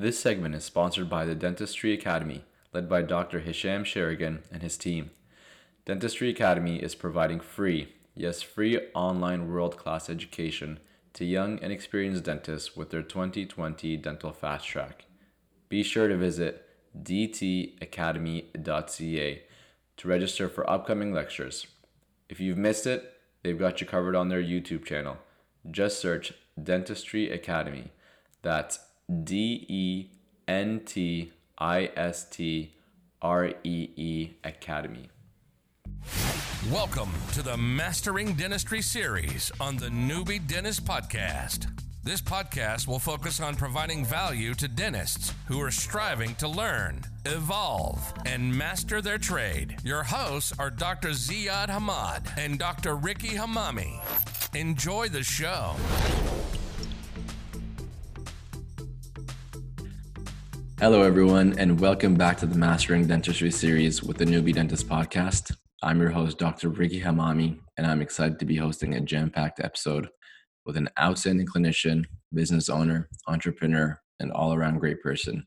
This segment is sponsored by the Dentistree Academy, led by Dr. Hisham Sherigan and his team. Dentistree Academy is providing free, yes, free online world class education to young and experienced dentists with their 2020 Dental Fast Track. Be sure to visit dtacademy.ca to register for upcoming lectures. If you've missed it, they've got you covered on their YouTube channel. Just search Dentistree Academy. That's D E N T I S T R E E Academy. Welcome to the Mastering Dentistry series on the Newbie Dentist Podcast. This podcast will focus on providing value to dentists who are striving to learn, evolve, and master their trade. Your hosts are Dr. Ziad Hamad and Dr. Ricky Hamami. Enjoy the show. Hello, everyone, and welcome back to the Mastering Dentistry series with the Newbie Dentist Podcast. I'm your host, Dr. Ricky Hamami, and I'm excited to be hosting a jam packed episode with an outstanding clinician, business owner, entrepreneur, and all around great person.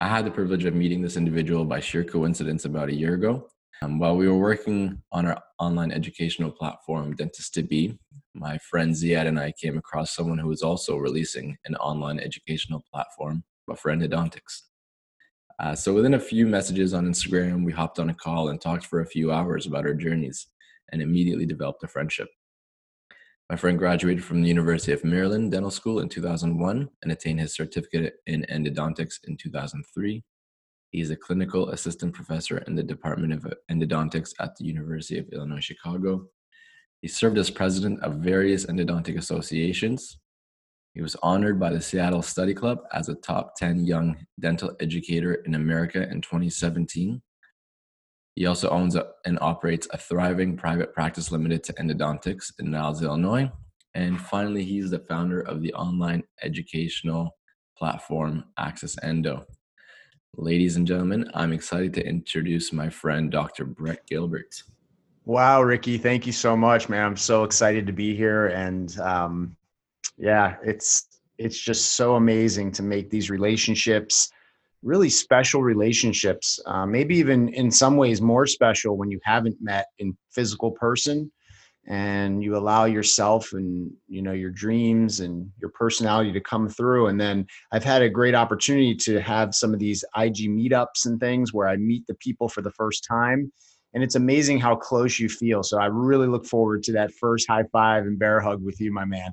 I had the privilege of meeting this individual by sheer coincidence about a year ago. Um, while we were working on our online educational platform, Dentist to Be, my friend Ziad and I came across someone who was also releasing an online educational platform for endodontics. Uh, so within a few messages on Instagram, we hopped on a call and talked for a few hours about our journeys and immediately developed a friendship. My friend graduated from the University of Maryland Dental School in 2001 and attained his certificate in endodontics in 2003. He is a clinical assistant professor in the Department of Endodontics at the University of Illinois Chicago. He served as president of various endodontic associations, he was honored by the Seattle Study Club as a top 10 young dental educator in America in 2017. He also owns a, and operates a thriving private practice limited to endodontics in Niles, Illinois. And finally, he's the founder of the online educational platform Access Endo. Ladies and gentlemen, I'm excited to introduce my friend, Dr. Brett Gilbert. Wow, Ricky, thank you so much, man. I'm so excited to be here. And um, yeah it's it's just so amazing to make these relationships really special relationships uh, maybe even in some ways more special when you haven't met in physical person and you allow yourself and you know your dreams and your personality to come through. And then i've had a great opportunity to have some of these ig meetups and things where i meet the people for the first time. And it's amazing how close you feel. So i really look forward to that first high five and bear hug with you my man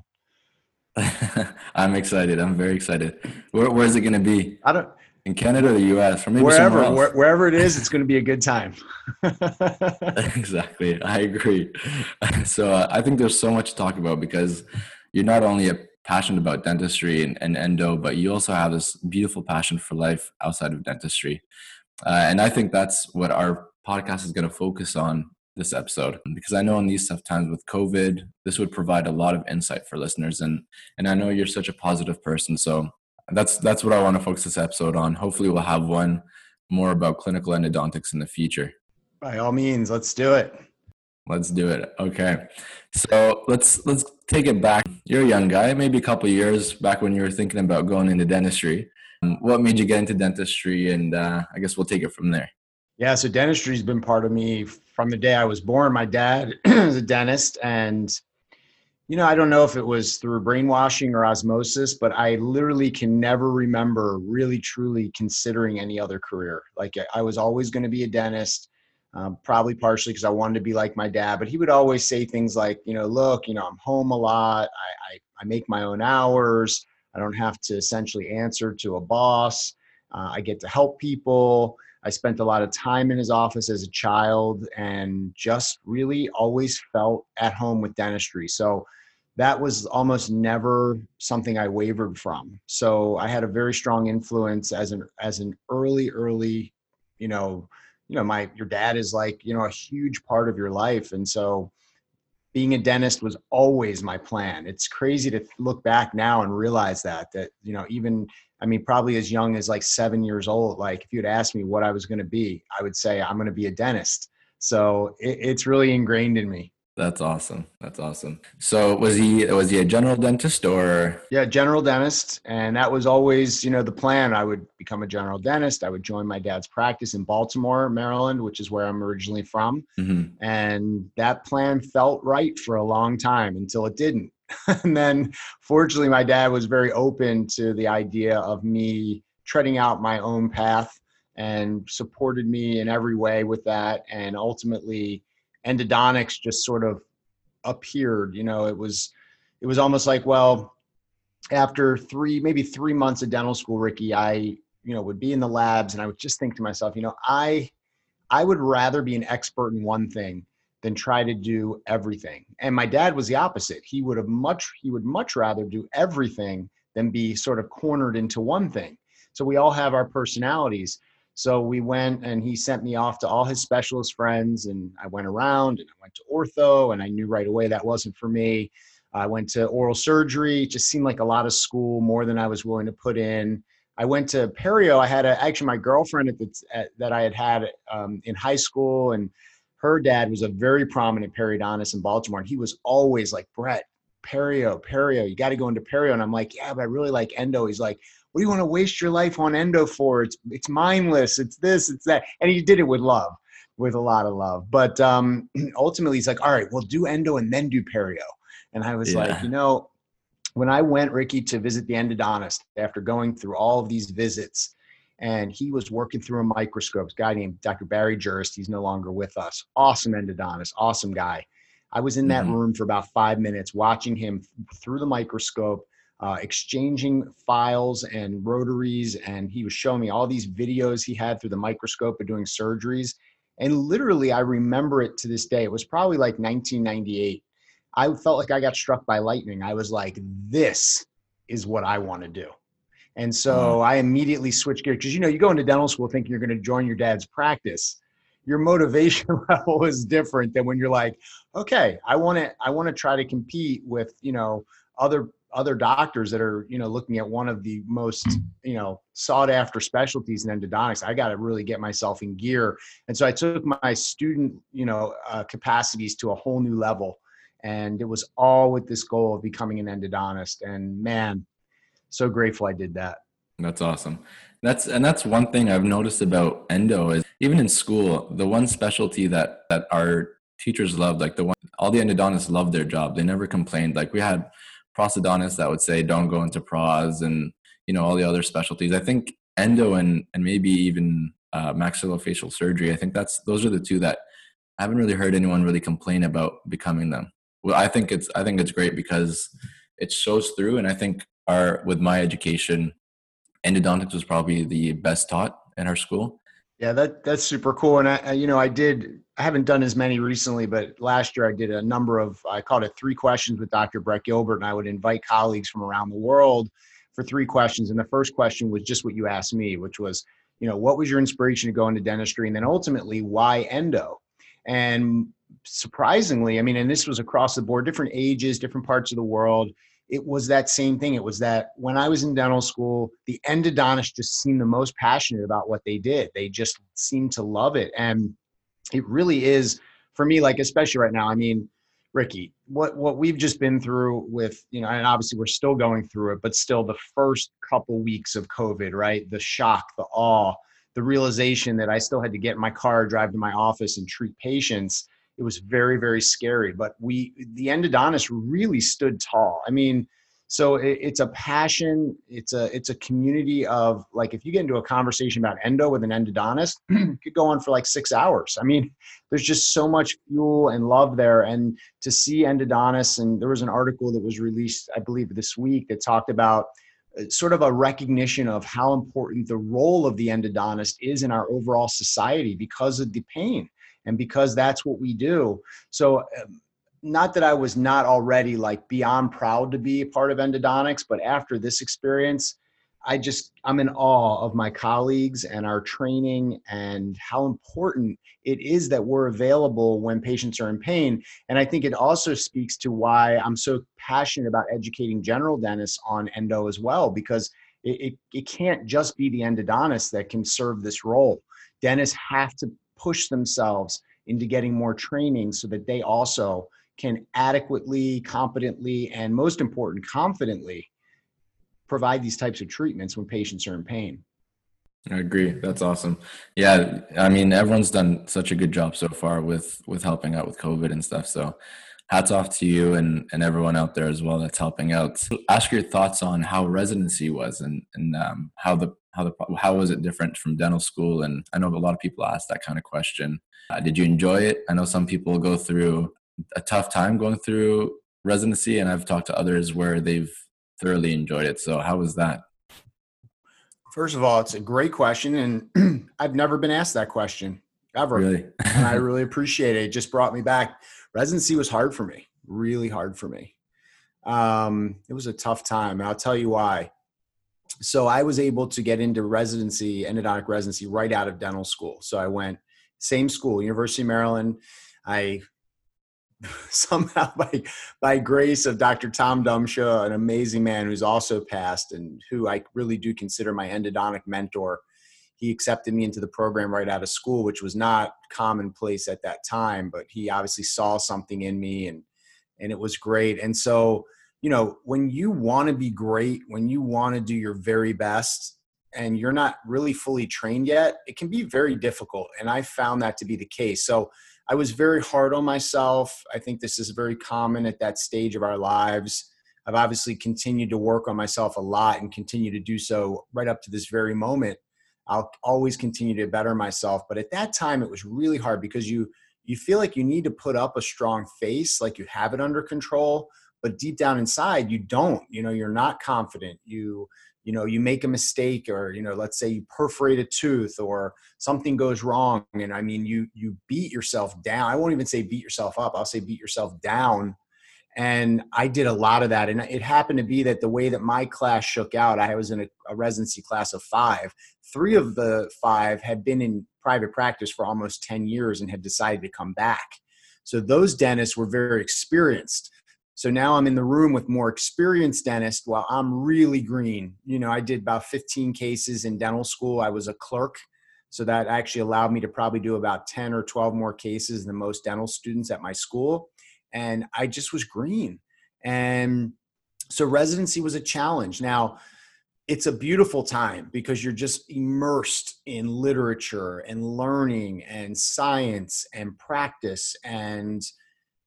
I'm excited. I'm very excited. Where, where's it going to be? I don't in Canada or the U.S. or maybe wherever where, wherever it is, it's going to be a good time. exactly, I agree. So uh, I think there's so much to talk about because you're not only a passionate about dentistry and, and endo, but you also have this beautiful passion for life outside of dentistry. Uh, and I think that's what our podcast is going to focus on this episode because I know in these tough times with COVID, this would provide a lot of insight for listeners, and and I know you're such a positive person, so that's that's what I want to focus this episode on. Hopefully, we'll have one more about clinical endodontics in the future. By all means, let's do it. Let's do it. Okay, so let's let's take it back. You're a young guy, maybe a couple years back when you were thinking about going into dentistry. What made you get into dentistry, and uh, I guess we'll take it from there. Yeah, so dentistry's been part of me from the day I was born. My dad is a dentist, and you know, I don't know if it was through brainwashing or osmosis, but I literally can never remember really truly considering any other career. Like I was always going to be a dentist, um, probably partially because I wanted to be like my dad. But he would always say things like, you know, look, you know, I'm home a lot. I, I, I make my own hours. I don't have to essentially answer to a boss. Uh, I get to help people. I spent a lot of time in his office as a child and just really always felt at home with dentistry. So that was almost never something I wavered from. So I had a very strong influence as an as an early early, you know, you know, my your dad is like, you know, a huge part of your life and so being a dentist was always my plan. It's crazy to look back now and realize that that you know even I mean probably as young as like 7 years old like if you'd asked me what I was going to be, I would say I'm going to be a dentist. So it, it's really ingrained in me. That's awesome. That's awesome. So was he was he a general dentist or Yeah, general dentist. And that was always, you know, the plan. I would become a general dentist. I would join my dad's practice in Baltimore, Maryland, which is where I'm originally from. Mhm. And that plan felt right for a long time until it didn't. and then fortunately my dad was very open to the idea of me treading out my own path and supported me in every way with that and ultimately endodontics just sort of appeared you know it was it was almost like well after three maybe three months of dental school ricky i you know would be in the labs and i would just think to myself you know i i would rather be an expert in one thing than try to do everything. And my dad was the opposite. He would have much he would much rather do everything than be sort of cornered into one thing. So we all have our personalities so we went and he sent me off to all his specialist friends and I went around and I went to ortho and I knew right away that wasn't for me. I went to oral surgery, it just seemed like a lot of school, more than I was willing to put in. I went to perio. I had a, actually my girlfriend at the, at, that I had had um, in high school, and her dad was a very prominent periodontist in Baltimore, and he was always like, "Brett, perio, perio, you got to go into perio." And I'm like, "Yeah, but I really like endo." He's like, what do you want to waste your life on endo for? It's it's mindless. It's this. It's that. And he did it with love, with a lot of love. But um, ultimately, he's like, all right, we'll do endo and then do perio. And I was Yeah. like, you know, when I went Ricky to visit the endodontist after going through all of these visits, and he was working through a microscope. A guy named Dr. Barry Jurist. He's no longer with us. Awesome endodontist. Awesome guy. I was in that Mhm. room for about five minutes watching him through the microscope uh, exchanging files and rotaries and he was showing me all these videos he had through the microscope of doing surgeries. And literally i remember it to this day. It was probably like 1998 i felt like i got struck by lightning. I was like this is what i want to do. And so i immediately switched gears because you know you go into dental school thinking you're going to join your dad's practice. Your motivation level is different than when you're like okay i want to i want to try to compete with you know other other doctors that are you know looking at one of the most you know sought after specialties in endodontics i got to really get myself in gear and so i took my student you know uh, capacities to a whole new level and it was all with this goal of becoming an endodontist and man so grateful i did that That's awesome. That's and that's one thing I've noticed about endo is even in school, the one specialty that that our teachers loved, like the one all the endodontists loved their job. They never complained. Like we had prosthodontists that would say, "Don't go into pros," and you know all the other specialties. I think endo and and maybe even uh, maxillofacial surgery. I think that's those are the two that I haven't really heard anyone really complain about becoming them. Well, I think it's I think it's great because it shows through, and I think our with my education endodontics was probably the best taught in our school. Yeah, that that's super cool. And I, you know, I did. I haven't done as many recently, but last year I did a number of. I called it three questions with Dr. Brett Gilbert, and I would invite colleagues from around the world for three questions. And the first question was just what you asked me, which was, you know, what was your inspiration to go into dentistry, and then ultimately why endo? And surprisingly, I mean, and this was across the board, different ages, different parts of the world. It was that same thing. It was that when I was in dental school, the endodontists just seemed the most passionate about what they did. They just seemed to love it. And it really is for me, like, especially right now, I mean, Ricky, what, what we've just been through with, you know, and obviously we're still going through it, but still the first couple weeks of COVID, right? The shock, the awe, the realization that I still had to get in my car, drive to my office and treat patients it was very very scary but we the endodontist really stood tall. I mean so it, it's a passion it's a it's a community of like if you get into a conversation about endo with an endodontist could go on for like six hours. I mean there's just so much fuel and love there and to see endodontists and there was an article that was released i believe this week that talked about uh, sort of a recognition of how important the role of the endodontist is in our overall society because of the pain and because that's what we do. So um, not that i was not already like beyond proud to be a part of endodontics but after this experience i just i'm in awe of my colleagues and our training and how important it is that we're available when patients are in pain. And i think it also speaks to why i'm so passionate about educating general dentists on endo as well because it, it, it can't just be the endodontist that can serve this role. Dentists have to push themselves into getting more training so that they also can adequately, competently, and most important, confidently provide these types of treatments when patients are in pain. I agree. That's awesome. Yeah, I mean, everyone's done such a good job so far with with helping out with COVID and stuff. So, hats off to you and and everyone out there as well that's helping out. Ask your thoughts on how residency was and and um, how the how the how was it different from dental school? And I know a lot of people ask that kind of question. Uh, did you enjoy it? I know some people go through a tough time going through residency, and I've talked to others where they've thoroughly enjoyed it. So, how was that? First of all, it's a great question, and I've never been asked that question ever. Really? and I really appreciate it. It just brought me back. Residency was hard for me, really hard for me. Um, it was a tough time, and I'll tell you why. So I was able to get into residency, endodontic residency, right out of dental school. So I went same school, University of Maryland. I somehow by by grace of Dr. Tom Dumsha, an amazing man who's also passed and who I really do consider my endodontic mentor. He accepted me into the program right out of school, which was not commonplace at that time, but he obviously saw something in me and and it was great. And so, you know, when you want to be great, when you want to do your very best and you're not really fully trained yet, it can be very difficult. And I found that to be the case. So I was very hard on myself. I think this is very common at that stage of our lives. I've obviously continued to work on myself a lot and continue to do so right up to this very moment. I'll always continue to better myself, but at that time it was really hard because you you feel like you need to put up a strong face, like you have it under control, but deep down inside you don't. You know, you're not confident. You you know you make a mistake or you know let's say you perforate a tooth or something goes wrong and i mean you you beat yourself down. I won't even say beat yourself up i'll say beat yourself down. And i did a lot of that. And it happened to be that the way that my class shook out i was in a, a residency class of five. Three of the five had been in private practice for almost 10 years and had decided to come back. So those dentists were very experienced so now I'm in the room with more experienced dentists while I'm really green. You know, I did about 15 cases in dental school. I was a clerk. So that actually allowed me to probably do about 10 or 12 more cases than most dental students at my school. And I just was green. And so residency was a challenge. Now, it's a beautiful time because you're just immersed in literature and learning and science and practice and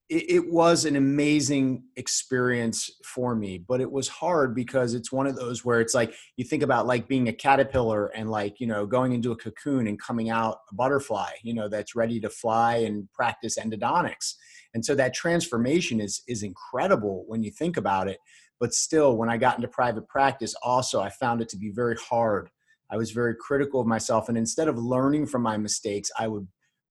it, it was an amazing experience for me but it was hard because it's one of those where it's like you think about like being a caterpillar and like you know going into a cocoon and coming out a butterfly you know that's ready to fly and practice endodontics. And so that transformation is is incredible when you think about it. But still when i got into private practice also i found it to be very hard. I was very critical of myself and instead of learning from my mistakes i would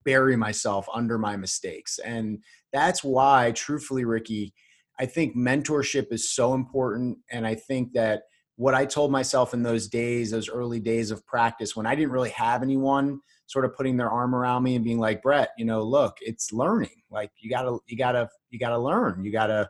bury myself under my mistakes. And that's why, truthfully, Ricky, I think mentorship is so important. And I think that what I told myself in those days, those early days of practice, when I didn't really have anyone sort of putting their arm around me and being like, Brett, you know, look, it's learning. Like you gotta, you gotta, you gotta learn. You gotta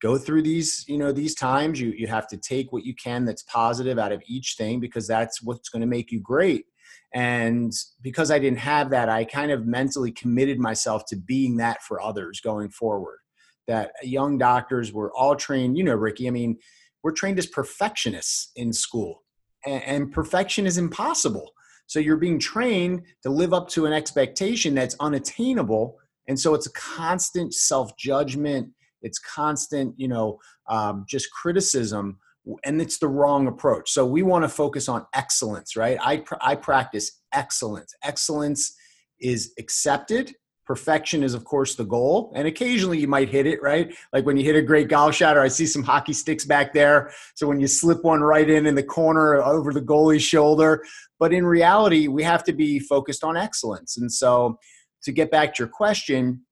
go through these, you know, these times. You you have to take what you can that's positive out of each thing because that's what's going to make you great. And because I didn't have that, I kind of mentally committed myself to being that for others going forward. That young doctors were all trained, you know, Ricky, I mean, we're trained as perfectionists in school, and, and perfection is impossible. So you're being trained to live up to an expectation that's unattainable. And so it's a constant self judgment, it's constant, you know, um, just criticism and it's the wrong approach. So we want to focus on excellence, right? I I practice excellence. Excellence is accepted. Perfection is, of course, the goal. And occasionally you might hit it, right? Like when you hit a great golf shot, or I see some hockey sticks back there. So when you slip one right in in the corner over the goalie's shoulder. But in reality, we have to be focused on excellence. And so to get back to your question,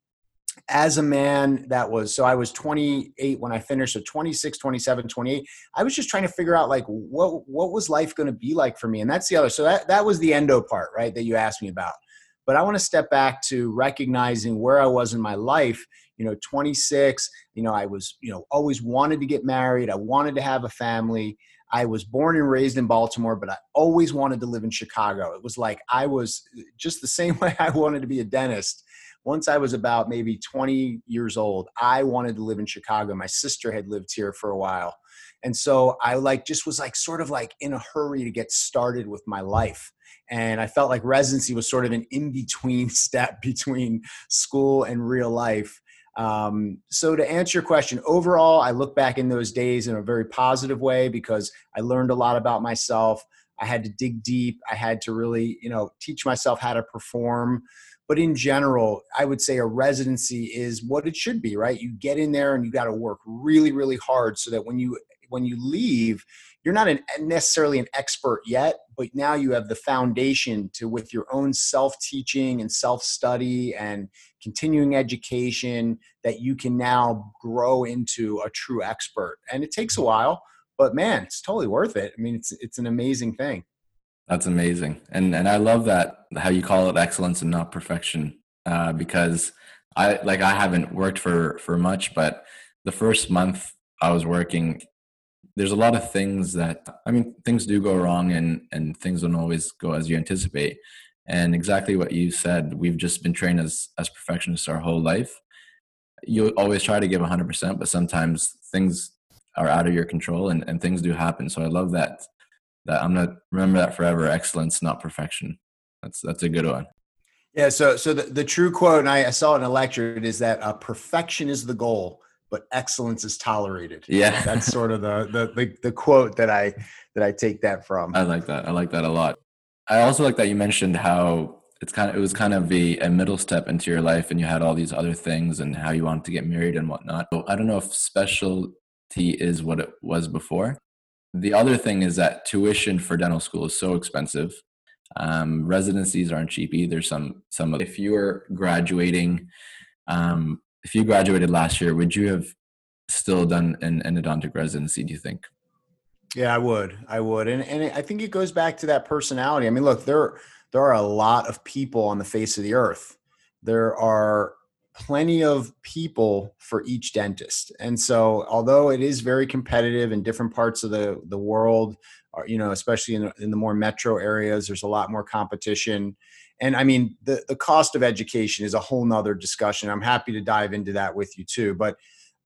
as a man that was so i was 28 when i finished so 26 27 28 i was just trying to figure out like what what was life going to be like for me? And that's the other so that that was the endo part right that you asked me about. But i want to step back to recognizing where i was in my life you know 26 you know i was you know always wanted to get married i wanted to have a family. I was born and raised in Baltimore, but I always wanted to live in Chicago. It was like I was just the same way I wanted to be a dentist once I was about maybe 20 years old, I wanted to live in Chicago. My sister had lived here for a while. And so I like just was like sort of like in a hurry to get started with my life. And I felt like residency was sort of an in between step between school and real life. Um, so to answer your question, overall, I look back in those days in a very positive way because I learned a lot about myself. I had to dig deep. I had to really, you know, teach myself how to perform. But in general, I would say a residency is what it should be, right? You get in there and you got to work really, really hard so that when you when you leave, you're not an, necessarily an expert yet, but now you have the foundation to with your own self-teaching and self-study and continuing education that you can now grow into a true expert. And it takes a while, but man, it's totally worth it. I mean, it's it's an amazing thing. That's amazing, and and I love that how you call it excellence and not perfection, uh, because I like I haven't worked for for much, but the first month I was working, there's a lot of things that I mean things do go wrong and and things don't always go as you anticipate. And exactly what you said, we've just been trained as as perfectionists our whole life. You always try to give 100%, but sometimes things are out of your control and, and things do happen. So I love that that I'm gonna remember that forever. Excellence, not perfection. That's that's a good one. Yeah. So so the, the true quote, and I, I saw it in a lecture, is that uh, perfection is the goal, but excellence is tolerated. Yeah. That's sort of the, the the the quote that I that I take that from. I like that. I like that a lot. I also like that you mentioned how it's kind of it was kind of a, a middle step into your life and you had all these other things and how you wanted to get married and whatnot. So I don't know if specialty is what it was before, the other thing is that tuition for dental school is so expensive. Um, residencies aren't cheap either. Some some if you were graduating, um, if you graduated last year, would you have still done an endodontic residency? Do you think? Yeah, I would. I would, and and I think it goes back to that personality. I mean, look, there there are a lot of people on the face of the earth. There are plenty of people for each dentist. And so, although it is very competitive in different parts of the, the world, uh, you know, especially in, in the more metro areas, there's a lot more competition. And I mean, the, the cost of education is a whole nother discussion. I'm happy to dive into that with you too. But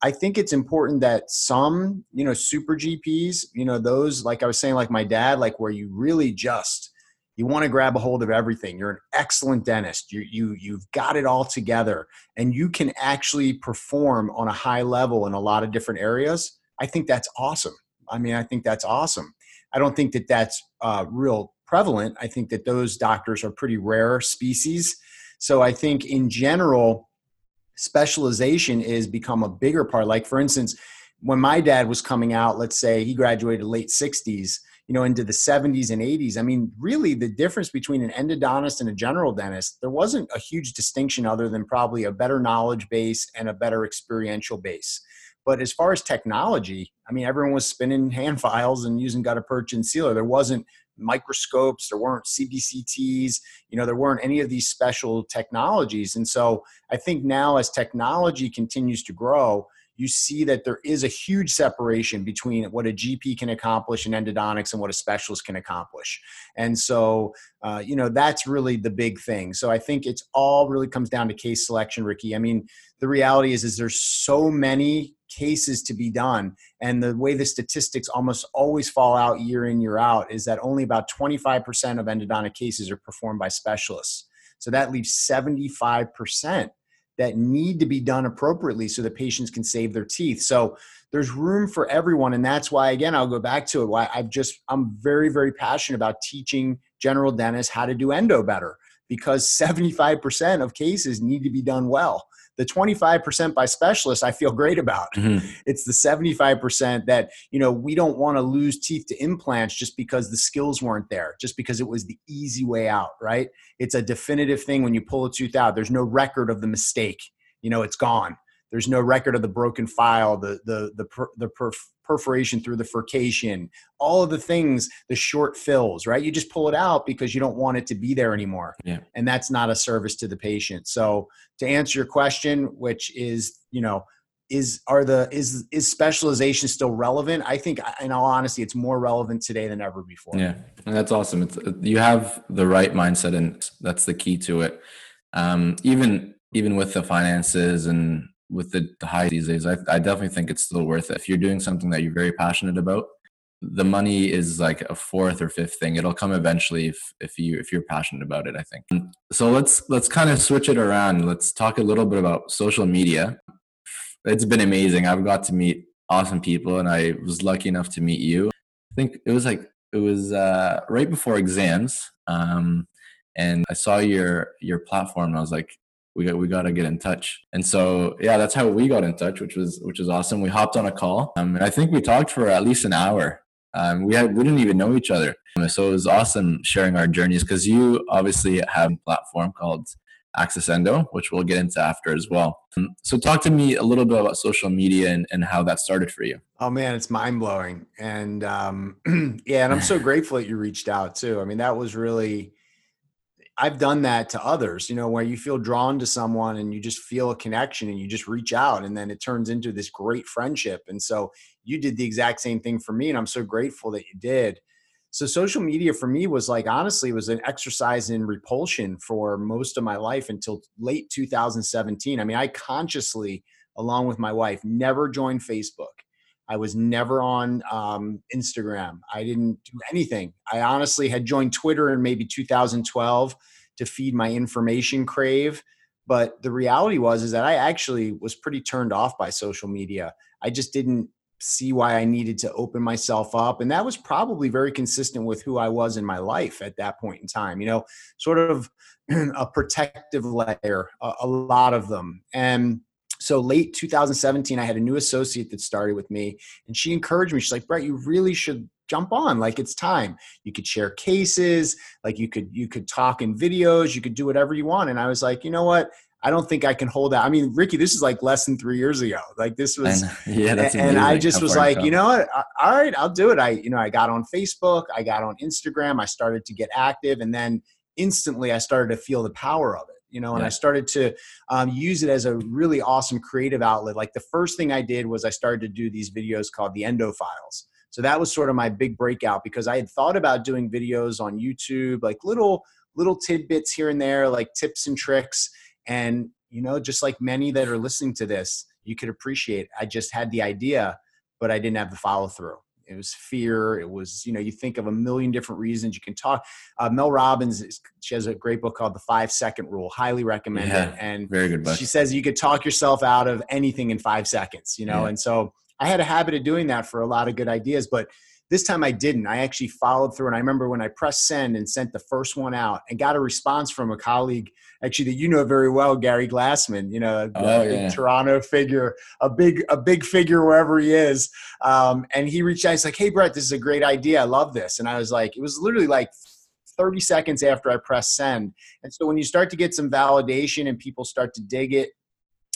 I think it's important that some, you know, super GPs, you know, those, like I was saying, like my dad, like where you really just, you want to grab a hold of everything. You're an excellent dentist. You, you you've got it all together and you can actually perform on a high level in a lot of different areas. I think that's awesome. I mean i think that's awesome. I don't think that that's uh, real prevalent. I think that those doctors are pretty rare species. So i think in general specialization is become a bigger part. Like for instance when my dad was coming out let's say he graduated late 60s you know into the 70s and 80s i mean really the difference between an endodontist and a general dentist there wasn't a huge distinction other than probably a better knowledge base and a better experiential base. But as far as technology i mean everyone was spinning hand files and using gutta percha and sealer. There wasn't microscopes there weren't cbcts you know there weren't any of these special technologies. And so i think now as technology continues to grow you see that there is a huge separation between what a GP can accomplish in endodontics and what a specialist can accomplish. And so, uh, you know, that's really the big thing. So I think it's all really comes down to case selection, Ricky. I mean, the reality is, is there's so many cases to be done. And the way the statistics almost always fall out year in, year out is that only about 25% of endodontic cases are performed by specialists. So that leaves 75% that need to be done appropriately so that patients can save their teeth. So there's room for everyone. And that's why, again, I'll go back to it. Why I've just, I'm very, very passionate about teaching general dentists how to do endo better because 75% of cases need to be done well the 25% by specialists i feel great about. Mm-hmm. it's the 75% that you know we don't want to lose teeth to implants just because the skills weren't there just because it was the easy way out right? It's a definitive thing when you pull a tooth out. There's no record of the mistake. You know it's gone. There's no record of the broken file the the the, per, the perf- perforation through the furcation, all of the things, the short fills, right? You just pull it out because you don't want it to be there anymore. Yeah. And that's not a service to the patient. So to answer your question, which is, you know, is are the is is specialization still relevant? I think in all honesty, it's more relevant today than ever before. Yeah. And that's awesome. It's you have the right mindset and that's the key to it. Um, even even with the finances and with the, the high these days, I, I definitely think it's still worth it. If you're doing something that you're very passionate about, the money is like a fourth or fifth thing. It'll come eventually if if you if you're passionate about it. I think. So let's let's kind of switch it around. Let's talk a little bit about social media. It's been amazing. I've got to meet awesome people, and I was lucky enough to meet you. I think it was like it was uh, right before exams, um, and I saw your your platform. And I was like, we got we got to get in touch. And so yeah, that's how we got in touch, which was which was awesome. We hopped on a call, um, and I think we talked for at least an hour. Um, we had we didn't even know each other, so it was awesome sharing our journeys because you obviously have a platform called Access Endo, which we'll get into after as well. Um, so talk to me a little bit about social media and, and how that started for you. Oh man, it's mind blowing, and um, yeah, and I'm so grateful that you reached out too. I mean, that was really I've done that to others, you know, where you feel drawn to someone and you just feel a connection and you just reach out and then it turns into this great friendship. And so you did the exact same thing for me. And I'm so grateful that you did. So social media for me was like, honestly, was an exercise in repulsion for most of my life until late 2017. I mean, I consciously, along with my wife, never joined Facebook. I was never on um, Instagram. I didn't do anything. I honestly had joined Twitter in maybe 2012 to feed my information crave. But the reality was is that I actually was pretty turned off by social media. I just didn't see why I needed to open myself up. And that was probably very consistent with who I was in my life at that point in time, you know, sort of a protective layer, a, a lot of them. And so late 2017 i had a new associate that started with me and she encouraged me. She's like brett you really should jump on. Like it's time. You could share cases. Like you could you could talk in videos. You could do whatever you want. And i was like you know what? I don't think I can hold that. I mean, Ricky, this is like less than three years ago. Like this was, yeah, that's and I just was like, you know what? All right, I'll do it. I, you know, I got on Facebook, I got on Instagram, I started to get active, and then instantly I started to feel the power of it you know, and yeah. I started to um, use it as a really awesome creative outlet. Like the first thing I did was I started to do these videos called the Endo Files. So that was sort of my big breakout because I had thought about doing videos on YouTube, like little little tidbits here and there, like tips and tricks. And you know, just like many that are listening to this, you could appreciate. I just had the idea, but I didn't have the follow through it was fear it was you know you think of a million different reasons you can talk uh, mel robbins is, she has a great book called the five second rule highly recommend yeah, it and very good book she says you could talk yourself out of anything in five seconds you know yeah. and so i had a habit of doing that for a lot of good ideas but this time I didn't. I actually followed through. And I remember when I pressed send and sent the first one out and got a response from a colleague, actually that you know very well, Gary Glassman, you know, oh, a yeah. Toronto figure, a big, a big figure wherever he is. Um, and he reached out, he's like, Hey Brett, this is a great idea. I love this. And I was like, it was literally like 30 seconds after I pressed send. And so when you start to get some validation and people start to dig it,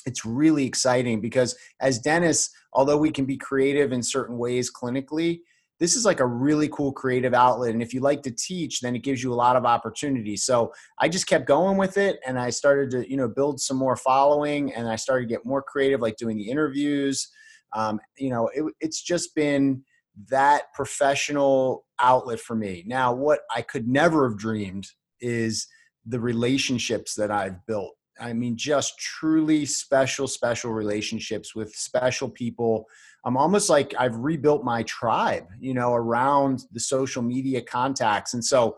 it's really exciting because as dentists, although we can be creative in certain ways clinically, this is like a really cool creative outlet and if you like to teach then it gives you a lot of opportunity. So i just kept going with it and i started to you know build some more following and i started to get more creative like doing the interviews. Um, you know it, it's just been that professional outlet for me. Now what i could never have dreamed is the relationships that i've built. I mean just truly special special relationships with special people I'm almost like I've rebuilt my tribe, you know, around the social media contacts. And so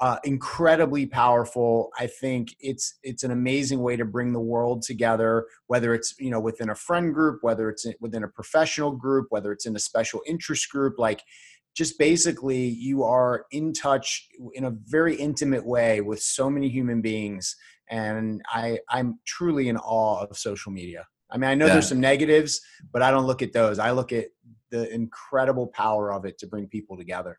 uh, incredibly powerful. I think it's it's an amazing way to bring the world together. Whether it's you know within a friend group, whether it's within a professional group, whether it's in a special interest group, like just basically you are in touch in a very intimate way with so many human beings. And I I'm truly in awe of social media. I mean, I know yeah. there's some negatives, but I don't look at those. I look at the incredible power of it to bring people together.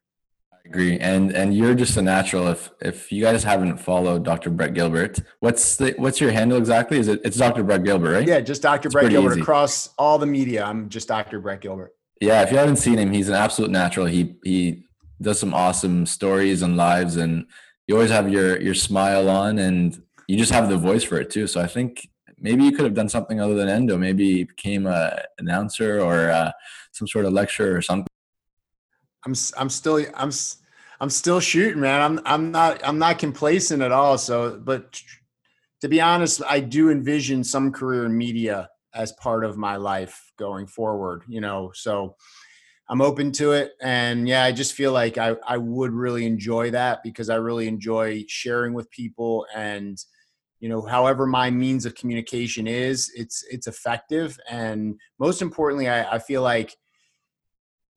I agree, and and you're just a natural. If if you guys haven't followed Dr. Brett Gilbert, what's the what's your handle exactly? Is it it's Dr. Brett Gilbert, right? Yeah, just Dr. It's Brett Gilbert easy. across all the media. I'm just Dr. Brett Gilbert. Yeah, if you haven't seen him, he's an absolute natural. He he does some awesome stories and lives, and you always have your your smile on, and you just have the voice for it too. So I think maybe you could have done something other than endo. Maybe became a announcer or uh, some sort of lecturer or something. I'm I'm still I'm I'm still shooting, man. I'm I'm not I'm not complacent at all. So, but to be honest, I do envision some career in media as part of my life going forward, you know, so I'm open to it. And yeah, I just feel like I, I would really enjoy that because I really enjoy sharing with people and, you know, however my means of communication is, it's, it's effective. And most importantly, I, I feel like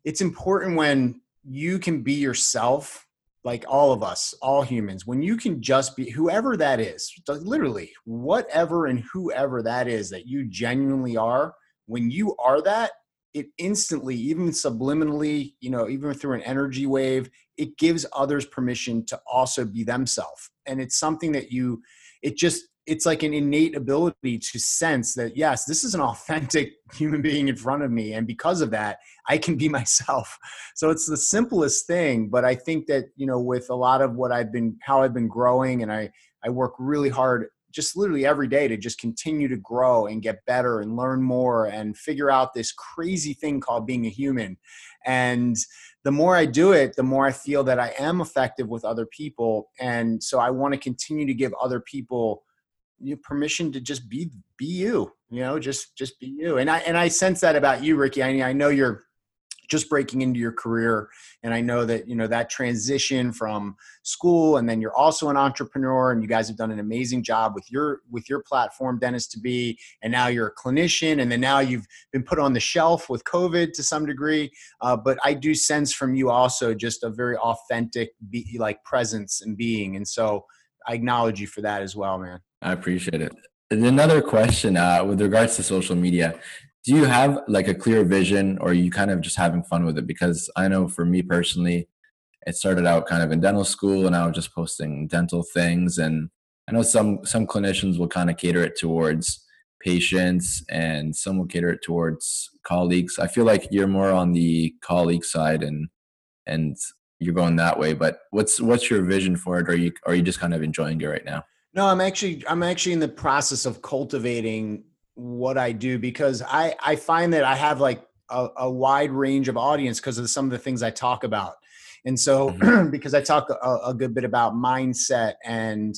it's important when you can be yourself like all of us, all humans, when you can just be whoever that is, literally, whatever and whoever that is that you genuinely are, when you are that, it instantly, even subliminally, you know, even through an energy wave, it gives others permission to also be themselves. And it's something that you, it just, it's like an innate ability to sense that yes this is an authentic human being in front of me and because of that i can be myself. So it's the simplest thing but i think that you know with a lot of what i've been how i've been growing and i i work really hard just literally every day to just continue to grow and get better and learn more and figure out this crazy thing called being a human. And the more I do it, the more I feel that I am effective with other people. And so I want to continue to give other people you permission to just be be you you know just just be you. And i and i sense that about you ricky. I, I know you're just breaking into your career. And i know that you know that transition from school and then you're also an entrepreneur and you guys have done an amazing job with your with your platform dentist to be and now you're a clinician and then now you've been put on the shelf with covid to some degree. Uh, but i do sense from you also just a very authentic be, like presence and being. And so i acknowledge you for that as well man. I appreciate it. Another question uh, with regards to social media, do you have like a clear vision or are you kind of just having fun with it? Because I know for me personally, it started out kind of in dental school and I was just posting dental things. And I know some some clinicians will kind of cater it towards patients and some will cater it towards colleagues. I feel like you're more on the colleague side and and you're going that way. But what's what's your vision for it? Or are you are you just kind of enjoying it right now? No, I'm actually I'm actually in the process of cultivating what I do because I I find that I have like a, a wide range of audience because of some of the things I talk about, and so mm-hmm. because I talk a, a, good bit about mindset and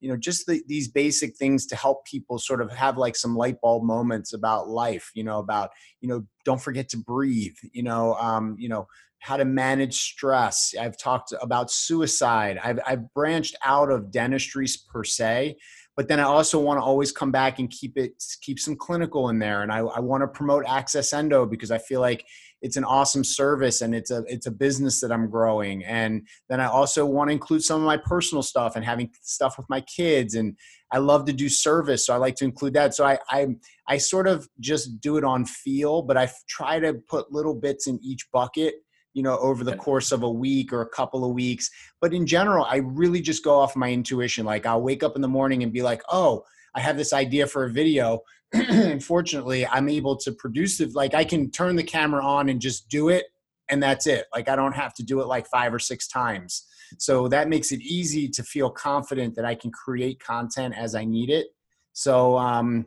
you know just the, these basic things to help people sort of have like some light bulb moments about life you know about you know don't forget to breathe you know um you know how to manage stress. I've talked about suicide. I've, I've branched out of dentistry per se, but then I also want to always come back and keep it, keep some clinical in there. And I, I want to promote Access Endo because I feel like it's an awesome service and it's a, it's a business that I'm growing. And then I also want to include some of my personal stuff and having stuff with my kids. And I love to do service. So I like to include that. So I, I, I sort of just do it on feel, but I try to put little bits in each bucket you know over the course of a week or a couple of weeks. But in general i really just go off my intuition. Like i'll wake up in the morning and be like oh i have this idea for a video. Unfortunately i'm able to produce it. Like i can turn the camera on and just do it and that's it. Like i don't have to do it like five or six times. So that makes it easy to feel confident that i can create content as i need it. So um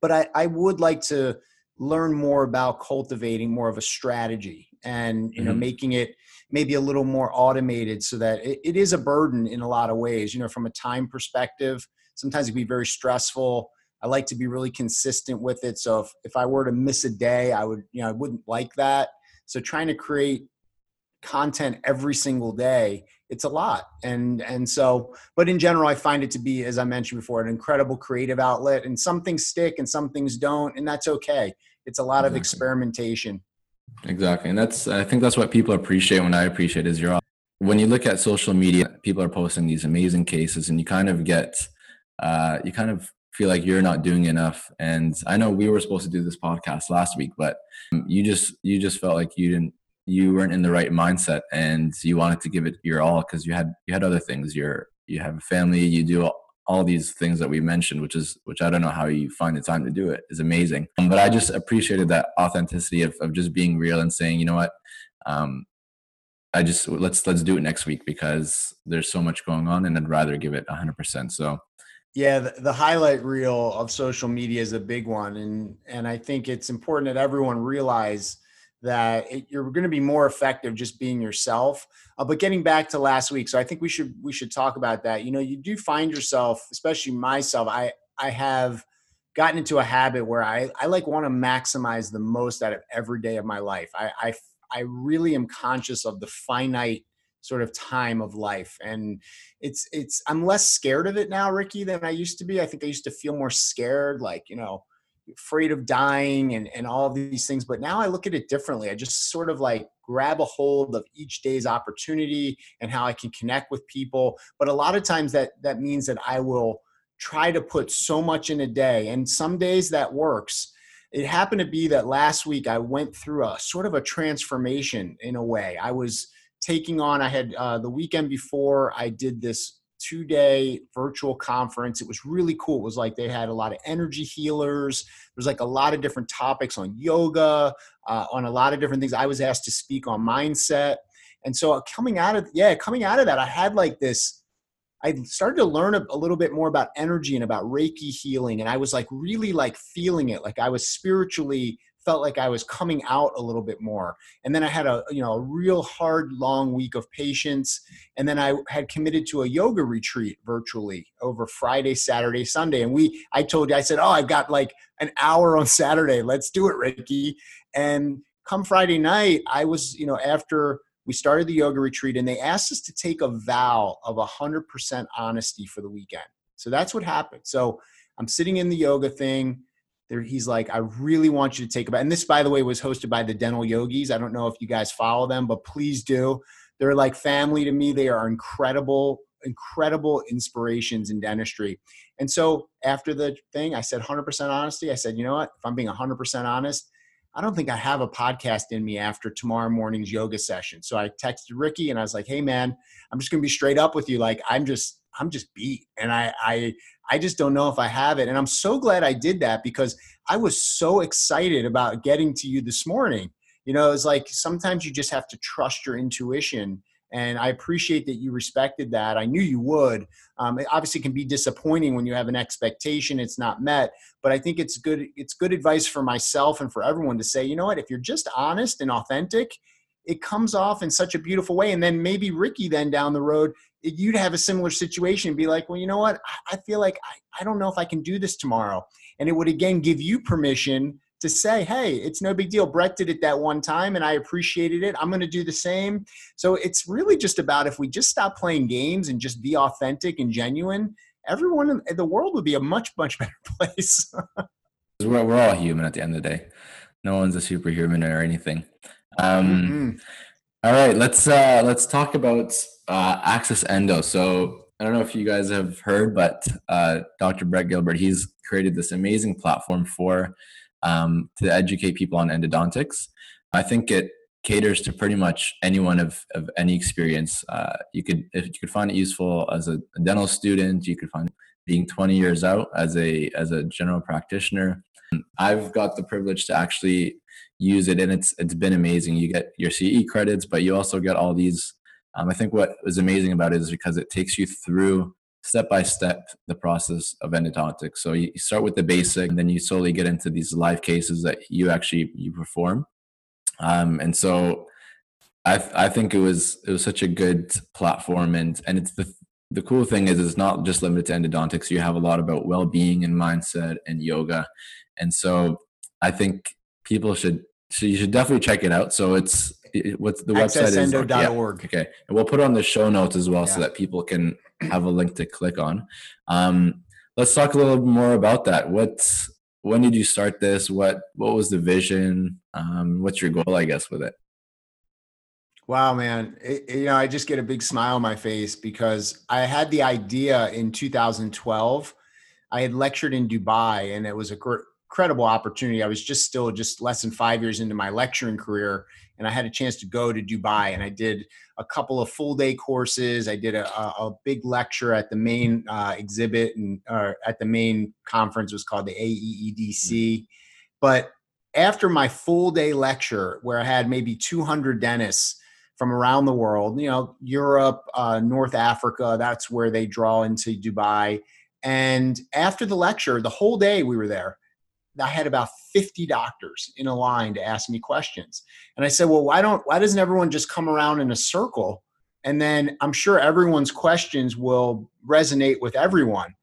but i i would like to learn more about cultivating more of a strategy and you know mm-hmm. making it maybe a little more automated so that it, it is a burden in a lot of ways you know from a time perspective. Sometimes it can be very stressful. I like to be really consistent with it. So if, if i were to miss a day i would you know i wouldn't like that. So trying to create content every single day it's a lot. And and so but in general i find it to be as i mentioned before an incredible creative outlet. And some things stick and some things don't and that's okay. It's a lot exactly. of experimentation Exactly. And that's, I think that's what people appreciate when I appreciate is you're, when you look at social media, people are posting these amazing cases and you kind of get, uh, you kind of feel like you're not doing enough. And I know we were supposed to do this podcast last week, but you just, you just felt like you didn't, you weren't in the right mindset and you wanted to give it your all because you had, you had other things. You're, you have a family, you do all these things that we mentioned, which is which I don't know how you find the time to do it, is amazing. Um, but I just appreciated that authenticity of, of just being real and saying, you know what, um, I just let's let's do it next week because there's so much going on, and I'd rather give it 100. percent So. Yeah, the, the highlight reel of social media is a big one, and and I think it's important that everyone realize that it, you're going to be more effective just being yourself. Uh, but getting back to last week, so I think we should we should talk about that. You know, you do find yourself, especially myself. I I have gotten into a habit where I I like want to maximize the most out of every day of my life. I I I really am conscious of the finite sort of time of life and it's it's i'm less scared of it now ricky than i used to be i think i used to feel more scared like you know afraid of dying and, and all of these things. But now I look at it differently. I just sort of like grab a hold of each day's opportunity and how I can connect with people. But a lot of times that that means that I will try to put so much in a day. And some days that works. It happened to be that last week I went through a sort of a transformation in a way. I was taking on, I had uh, the weekend before I did this two day virtual conference. It was really cool. It was like they had a lot of energy healers. There was like a lot of different topics on yoga, uh, on a lot of different things. I was asked to speak on mindset. And so uh, coming out of, yeah, coming out of that, I had like this, I started to learn a, a little bit more about energy and about Reiki healing. And I was like really like feeling it. Like I was spiritually felt like I was coming out a little bit more. And then I had a you know a real hard long week of patients. And then I had committed to a yoga retreat virtually over Friday, Saturday, Sunday. And we I told you I said, "Oh, I've got like an hour on Saturday. Let's do it, Ricky." And come Friday night, I was, you know, after we started the yoga retreat and they asked us to take a vow of 100% honesty for the weekend. So that's what happened. So I'm sitting in the yoga thing there he's like i really want you to take about and this by the way was hosted by the dental yogis. I don't know if you guys follow them but please do. They're like family to me. They are incredible incredible inspirations in dentistry. And so after the thing i said 100% honesty. I said you know what? If i'm being 100% honest i don't think i have a podcast in me after tomorrow morning's yoga session. So i texted ricky and i was like hey man i'm just going to be straight up with you. Like i'm just i'm just beat and i i I just don't know if I have it. And I'm so glad I did that because I was so excited about getting to you this morning. You know, it's like sometimes you just have to trust your intuition. And I appreciate that you respected that. I knew you would. Um, it obviously can be disappointing when you have an expectation it's not met, but I think it's good. It's good advice for myself and for everyone to say, you know what, if you're just honest and authentic, it comes off in such a beautiful way. And then maybe Ricky then down the road you'd have a similar situation and be like, well, you know what? I feel like I, I don't know if I can do this tomorrow. And it would again give you permission to say, hey, it's no big deal. Brett did it that one time and I appreciated it. I'm going to do the same. So it's really just about if we just stop playing games and just be authentic and genuine, everyone in the world would be a much, much better place. we're, we're all human at the end of the day. No one's a superhuman or anything. Um, mm-hmm. all right, let's uh, let's talk about uh, Access Endo. So I don't know if you guys have heard, but uh, Dr. Brett Gilbert, he's created this amazing platform for um, to educate people on endodontics. I think it caters to pretty much anyone of, of any experience. Uh, you could if you could find it useful as a, a dental student, you could find being 20 years out as a as a general practitioner. I've got the privilege to actually use it, and it's it's been amazing. You get your CE credits, but you also get all these um, I think what is amazing about it is because it takes you through step by step the process of endodontics. So you start with the basic, and then you slowly get into these live cases that you actually you perform. Um, and so I I think it was it was such a good platform, and and it's the the cool thing is it's not just limited to endodontics. You have a lot about well being and mindset and yoga, and so I think people should so you should definitely check it out. So it's what's the website is yeah, okay. And we'll put on the show notes as well yeah. so that people can have a link to click on. Um, let's talk a little more about that. What's when did you start this? What what was the vision? Um, what's your goal i guess with it? Wow man. It, you know i just get a big smile on my face because i had the idea in 2012 i had lectured in dubai and it was a incredible opportunity i was just still just less than five years into my lecturing career and I had a chance to go to Dubai and I did a couple of full day courses. I did a, a, big lecture at the main uh, exhibit and uh, at the main conference it was called the AEEDC. Mm-hmm. But after my full day lecture, where I had maybe 200 dentists from around the world, you know, Europe, uh, North Africa, that's where they draw into Dubai. And after the lecture, the whole day we were there I had about 50 doctors in a line to ask me questions. And I said, well, why don't, why doesn't everyone just come around in a circle? And then I'm sure everyone's questions will resonate with everyone.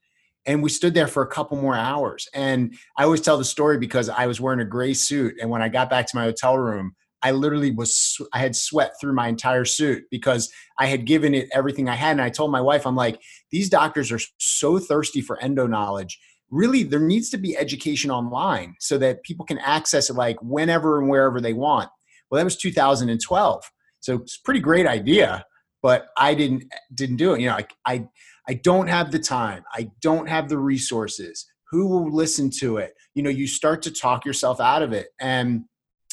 And we stood there for a couple more hours. And I always tell the story because I was wearing a gray suit. And when I got back to my hotel room, I literally was, I had sweat through my entire suit because I had given it everything I had. And I told my wife, I'm like, these doctors are so thirsty for endo knowledge really there needs to be education online so that people can access it like whenever and wherever they want. Well that was 2012 so it's pretty great idea but i didn't didn't do it. You know I, I i don't have the time. I don't have the resources. Who will listen to it? You know you start to talk yourself out of it. And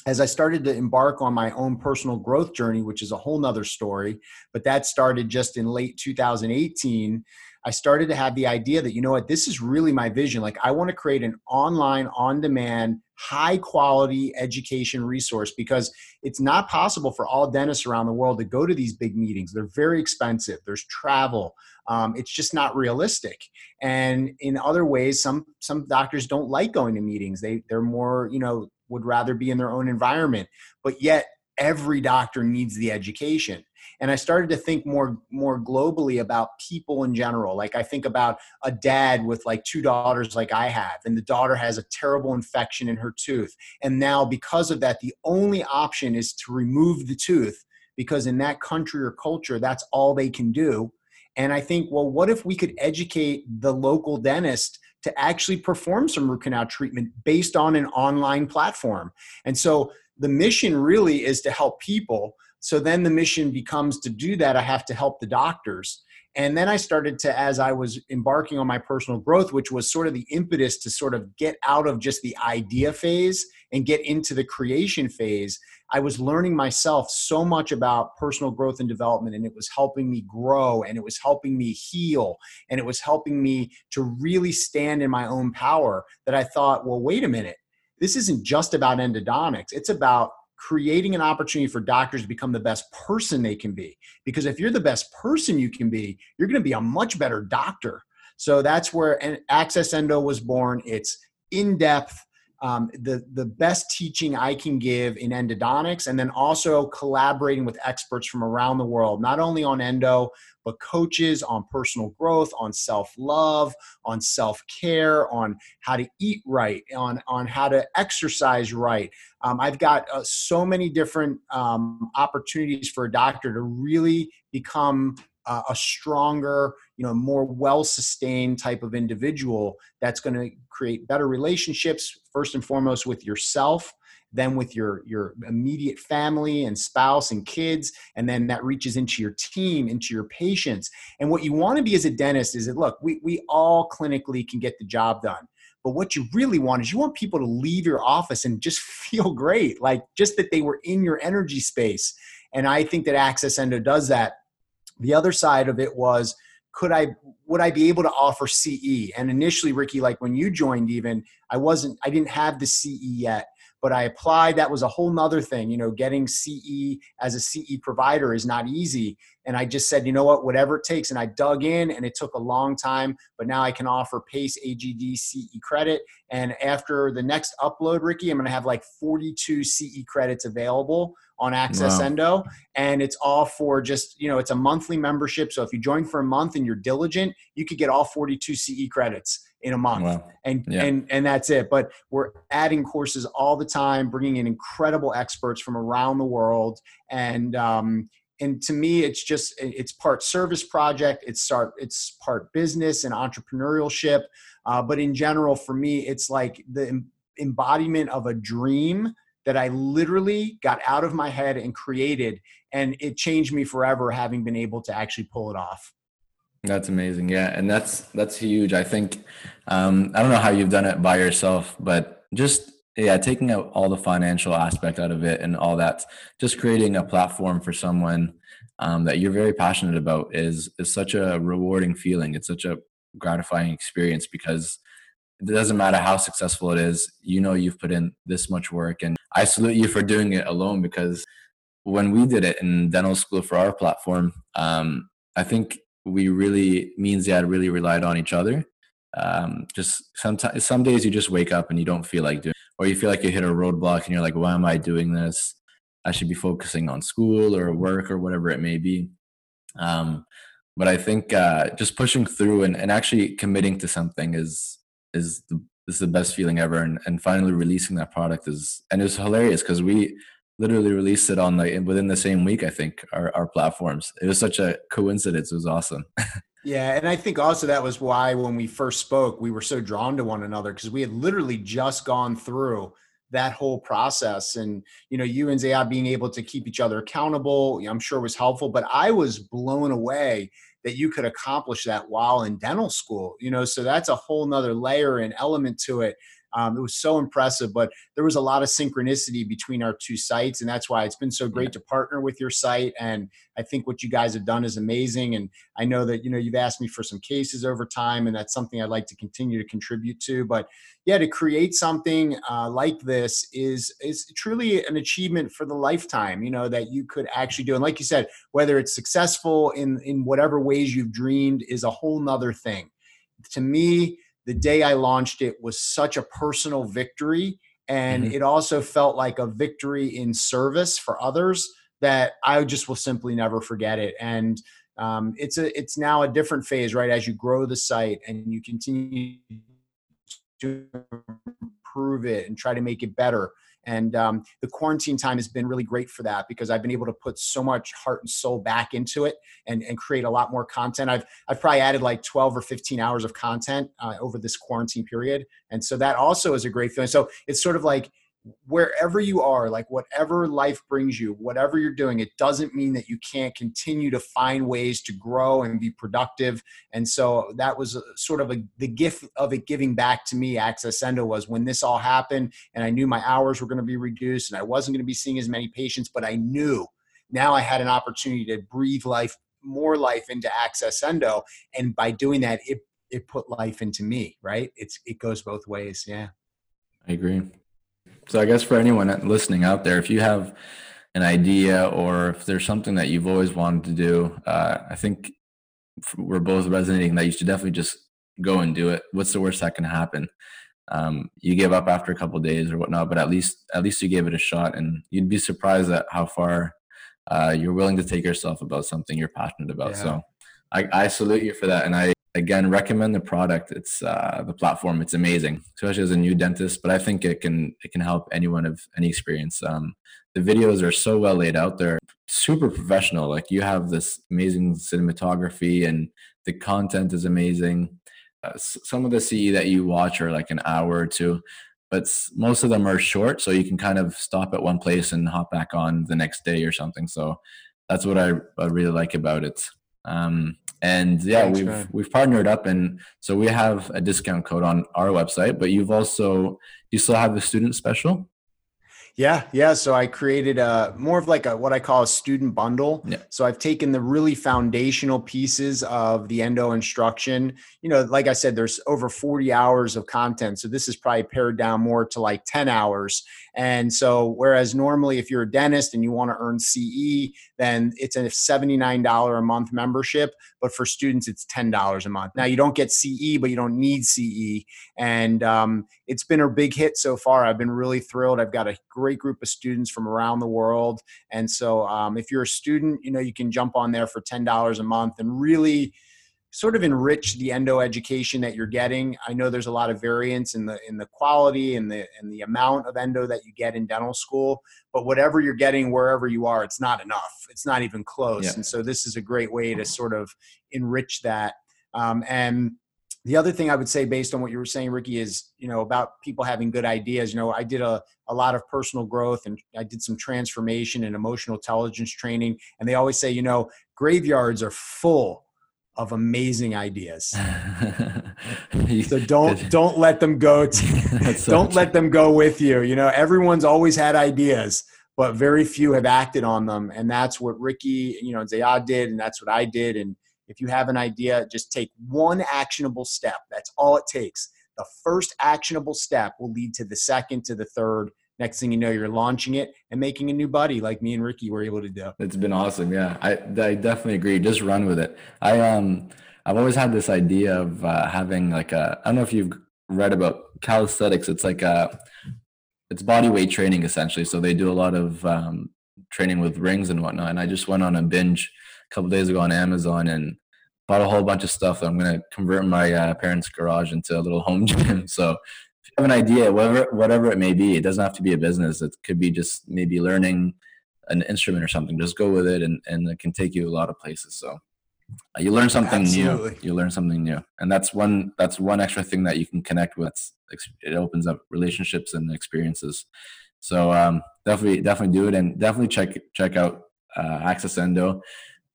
as I started to embark on my own personal growth journey, which is a whole nother story, but that started just in late 2018, I started to have the idea that, you know what, this is really my vision. Like, I want to create an online, on demand, high quality education resource because it's not possible for all dentists around the world to go to these big meetings. They're very expensive, there's travel. Um, it's just not realistic. And in other ways, some some doctors don't like going to meetings. They they're more, you know, would rather be in their own environment. But yet every doctor needs the education. And i started to think more more globally about people in general. Like i think about a dad with like two daughters like i have and the daughter has a terrible infection in her tooth. And now because of that the only option is to remove the tooth because in that country or culture that's all they can do. And i think well what if we could educate the local dentist to actually perform some root canal treatment based on an online platform? And so the mission really is to help people so then the mission becomes to do that, I have to help the doctors. And then I started to, as I was embarking on my personal growth, which was sort of the impetus to sort of get out of just the idea phase and get into the creation phase, I was learning myself so much about personal growth and development, and it was helping me grow, and it was helping me heal, and it was helping me to really stand in my own power. That I thought, well, wait a minute, this isn't just about endodontics, it's about creating an opportunity for doctors to become the best person they can be. Because if you're the best person you can be, you're going to be a much better doctor. So that's where Access Endo was born. It's in depth, um, the the best teaching I can give in endodontics, and then also collaborating with experts from around the world, not only on endo but coaches on personal growth, on self love, on self care, on how to eat right, on on how to exercise right. Um, I've got uh, so many different um, opportunities for a doctor to really become uh, a stronger, you know, more well-sustained type of individual that's going to create better relationships first and foremost with yourself then with your your immediate family and spouse and kids and then that reaches into your team into your patients. And what you want to be as a dentist is that look we, we all clinically can get the job done but what you really want is you want people to leave your office and just feel great like just that they were in your energy space. And i think that access endo does that the other side of it was could I would I be able to offer CE? And initially, Ricky, like when you joined, even I wasn't, I didn't have the CE yet, but I applied. That was a whole nother thing. You know, getting CE as a CE provider is not easy. And I just said, you know what, whatever it takes. And I dug in, and it took a long time, but now I can offer PACE AGD CE credit. And after the next upload, Ricky, I'm going to have like 42 CE credits available on Access wow. Endo. And it's all for just, you know, it's a monthly membership. So if you join for a month and you're diligent, you could get all 42 CE credits in a month wow. and yeah. and and that's it but we're adding courses all the time bringing in incredible experts from around the world and um and to me it's just it's part service project it's start it's part business and entrepreneurship uh, but in general for me it's like the embodiment of a dream that I literally got out of my head and created, and it changed me forever having been able to actually pull it off. That's amazing. Yeah, and that's that's huge. I think um, I don't know how you've done it by yourself, but just yeah, taking out all the financial aspect out of it and all that, just creating a platform for someone um, that you're very passionate about is is such a rewarding feeling. It's such a gratifying experience because it doesn't matter how successful it is. You know you've put in this much work, and I salute you for doing it alone because when we did it in dental school for our platform, um, I think we really, me and Ziad really relied on each other. Um, just sometimes some days you just wake up and you don't feel like doing or you feel like you hit a roadblock and you're like why am i doing this? I should be focusing on school or work or whatever it may be. Um, but i think uh, just pushing through and, and actually committing to something is is the, is the best feeling ever and, and finally releasing that product is and it was hilarious because we literally released it on like within the same week i think our, our platforms it was such a coincidence it was awesome Yeah, and I think also that was why when we first spoke, we were so drawn to one another because we had literally just gone through that whole process. And you know, you and Ziad being able to keep each other accountable, I'm sure was helpful. But I was blown away that you could accomplish that while in dental school. You know, so that's a whole nother layer and element to it um, it was so impressive, but there was a lot of synchronicity between our two sites, and that's why it's been so great to partner with your site. And I think what you guys have done is amazing. And I know that you know you've asked me for some cases over time, and that's something I'd like to continue to contribute to. But yeah, to create something uh, like this is is truly an achievement for the lifetime. You know that you could actually do, and like you said, whether it's successful in in whatever ways you've dreamed is a whole nother thing. To me, the day I launched it was such a personal victory. And mm-hmm. it also felt like a victory in service for others that I just will simply never forget it. And um, it's a it's now a different phase, right? As you grow the site and you continue to improve it and try to make it better. And um, the quarantine time has been really great for that because I've been able to put so much heart and soul back into it and, and create a lot more content. I've, I've probably added like 12 or 15 hours of content uh, over this quarantine period. And so that also is a great feeling. So it's sort of like wherever you are, like whatever life brings you, whatever you're doing, it doesn't mean that you can't continue to find ways to grow and be productive. And so that was uh, sort of a, the gift of it giving back to me, Access Endo, was when this all happened and I knew my hours were going to be reduced and I wasn't going to be seeing as many patients, but I knew now I had an opportunity to breathe life, more life into Access Endo. And by doing that, it, it put life into me, right? It's, it goes both ways. Yeah. I agree. So I guess for anyone listening out there, if you have an idea or if there's something that you've always wanted to do, uh, I think we're both resonating that you should definitely just go and do it. What's the worst that can happen? Um, you give up after a couple days or whatnot, but at least at least you gave it a shot, and you'd be surprised at how far uh, you're willing to take yourself about something you're passionate about. Yeah. So I, I salute you for that, and I again recommend the product. It's uh, the platform. It's amazing especially as a new dentist but i think it can it can help anyone of any experience. Um, the videos are so well laid out. They're super professional. Like you have this amazing cinematography and the content is amazing. Uh, some of the ce that you watch are like an hour or two but most of them are short so you can kind of stop at one place and hop back on the next day or something. So that's what i, I really like about it um, and yeah Thanks, we've man. we've partnered up and so we have a discount code on our website but you've also you still have the student special yeah, yeah. So I created a more of like a what I call a student bundle. Yeah. So I've taken the really foundational pieces of the endo instruction. You know, like I said, there's over 40 hours of content. So this is probably pared down more to like 10 hours. And so whereas normally if you're a dentist and you want to earn CE, then it's a $79 a month membership. But for students, it's $10 a month. Now you don't get CE, but you don't need CE. And um, it's been a big hit so far. I've been really thrilled. I've got a great group of students from around the world. And so um, if you're a student, you know, you can jump on there for $10 a month and really sort of enrich the endo education that you're getting. I know there's a lot of variance in the in the quality and the and the amount of endo that you get in dental school, but whatever you're getting wherever you are, it's not enough. It's not even close. Yeah. And so this is a great way to sort of enrich that. Um, and the other thing I would say, based on what you were saying, Ricky, is you know about people having good ideas. You know, I did a a lot of personal growth and I did some transformation and emotional intelligence training, and they always say, you know, graveyards are full of amazing ideas. so don't don't let them go. To, don't let them go with you. You know, everyone's always had ideas, but very few have acted on them, and that's what Ricky, you know, Ziad did, and that's what I did, and if you have an idea, just take one actionable step. That's all it takes. The first actionable step will lead to the second, to the third. Next thing you know, you're launching it and making a new buddy like me and Ricky were able to do. It's been awesome. Yeah, I, I definitely agree. Just run with it. I um I've always had this idea of uh, having like a. I don't know if you've read about calisthenics. It's like a, it's body weight training essentially. So they do a lot of um, training with rings and whatnot. And I just went on a binge a couple days ago on Amazon and bought a whole bunch of stuff. That i'm going to convert my uh, parents' garage into a little home gym. So have an idea, whatever whatever it may be, it doesn't have to be a business. It could be just maybe learning an instrument or something. Just go with it, and and it can take you a lot of places. So uh, you learn something Absolutely. new. You learn something new, and that's one that's one extra thing that you can connect with. It opens up relationships and experiences. So um, definitely definitely do it, and definitely check check out uh, Access Endo.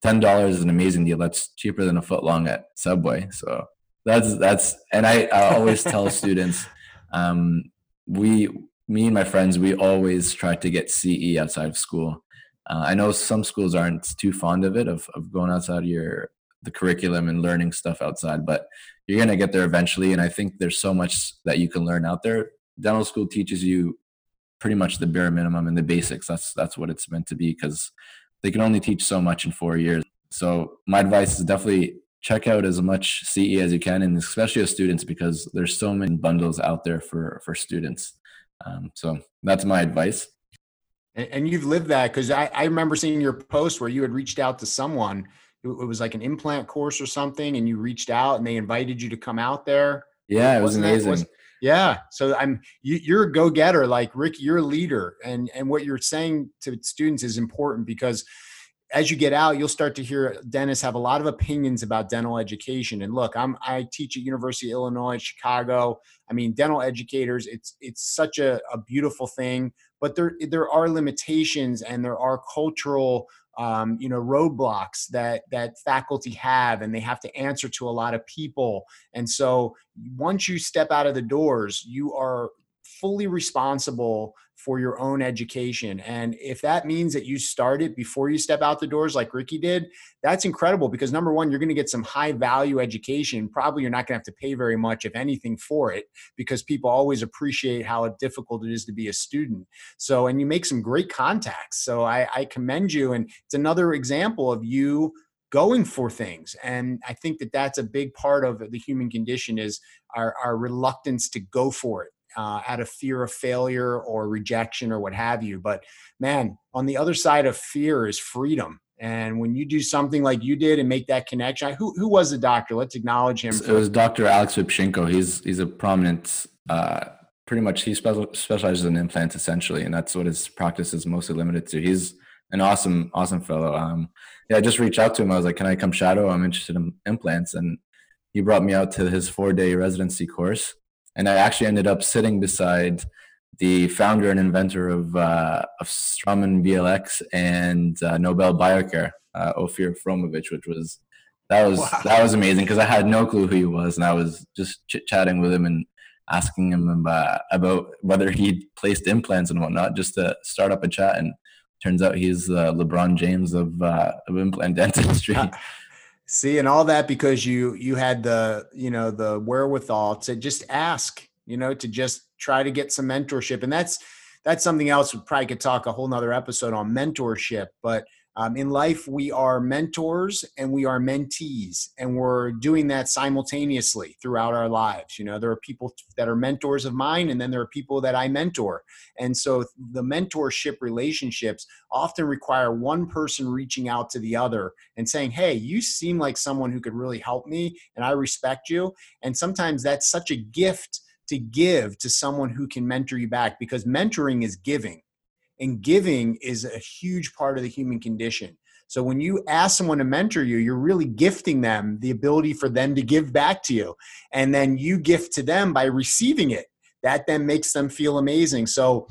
Ten dollars is an amazing deal. That's cheaper than a foot long at Subway. So that's that's and I, I always tell students um, we me and my friends we always try to get ce outside of school. Uh, i know some schools aren't too fond of it of, of going outside your the curriculum and learning stuff outside but you're going to get there eventually and i think there's so much that you can learn out there. Dental school teaches you pretty much the bare minimum and the basics. That's that's what it's meant to be because they can only teach so much in four years. So my advice is definitely check out as much CE as you can, and especially as students, because there's so many bundles out there for for students. Um, so that's my advice. And, and you've lived that because I, I remember seeing your post where you had reached out to someone. It, it was like an implant course or something, and you reached out and they invited you to come out there. Yeah, it was amazing. was, yeah. So I'm you, you're a go-getter, like Rick, you're a leader. And and what you're saying to students is important because as you get out, you'll start to hear dentists have a lot of opinions about dental education. And look, I'm I teach at University of Illinois Chicago. I mean, dental educators, it's it's such a, a beautiful thing, but there there are limitations and there are cultural um, you know roadblocks that that faculty have and they have to answer to a lot of people and so once you step out of the doors you are fully responsible for your own education. And if that means that you start it before you step out the doors, like Ricky did, that's incredible because number one, you're going to get some high value education. Probably you're not going to have to pay very much, if anything, for it because people always appreciate how difficult it is to be a student. So, and you make some great contacts. So I, I commend you. And it's another example of you going for things and i think that that's a big part of the human condition is our, our reluctance to go for it uh, out of fear of failure or rejection or what have you. But man, on the other side of fear is freedom. And when you do something like you did and make that connection, who who was the doctor? Let's acknowledge him. It was Dr. Alex Vipchenko. He's he's a prominent, uh, pretty much he specializes in implants essentially, and that's what his practice is mostly limited to. He's an awesome, awesome fellow. Um, yeah, I just reached out to him. I was like, "Can I come shadow? I'm interested in implants," and he brought me out to his four day residency course and I actually ended up sitting beside the founder and inventor of uh, of BLX and uh, Nobel Biocare, uh, Ofir Fromovich, which was that was wow. that was amazing because I had no clue who he was, and I was just chit chatting with him and asking him about, about whether he placed implants and whatnot, just to start up a chat. And turns out he's uh, LeBron James of uh, of implant dentistry. See, and all that because you you had the you know the wherewithal to just ask, you know, to just try to get some mentorship, and that's that's something else. We probably could talk a whole nother episode on mentorship, but um, in life, we are mentors and we are mentees, and we're doing that simultaneously throughout our lives. You know, there are people that are mentors of mine, and then there are people that I mentor. And so the mentorship relationships often require one person reaching out to the other and saying, Hey, you seem like someone who could really help me, and I respect you. And sometimes that's such a gift to give to someone who can mentor you back because mentoring is giving and giving is a huge part of the human condition. So when you ask someone to mentor you, you're really gifting them the ability for them to give back to you. And then you gift to them by receiving it. That then makes them feel amazing. So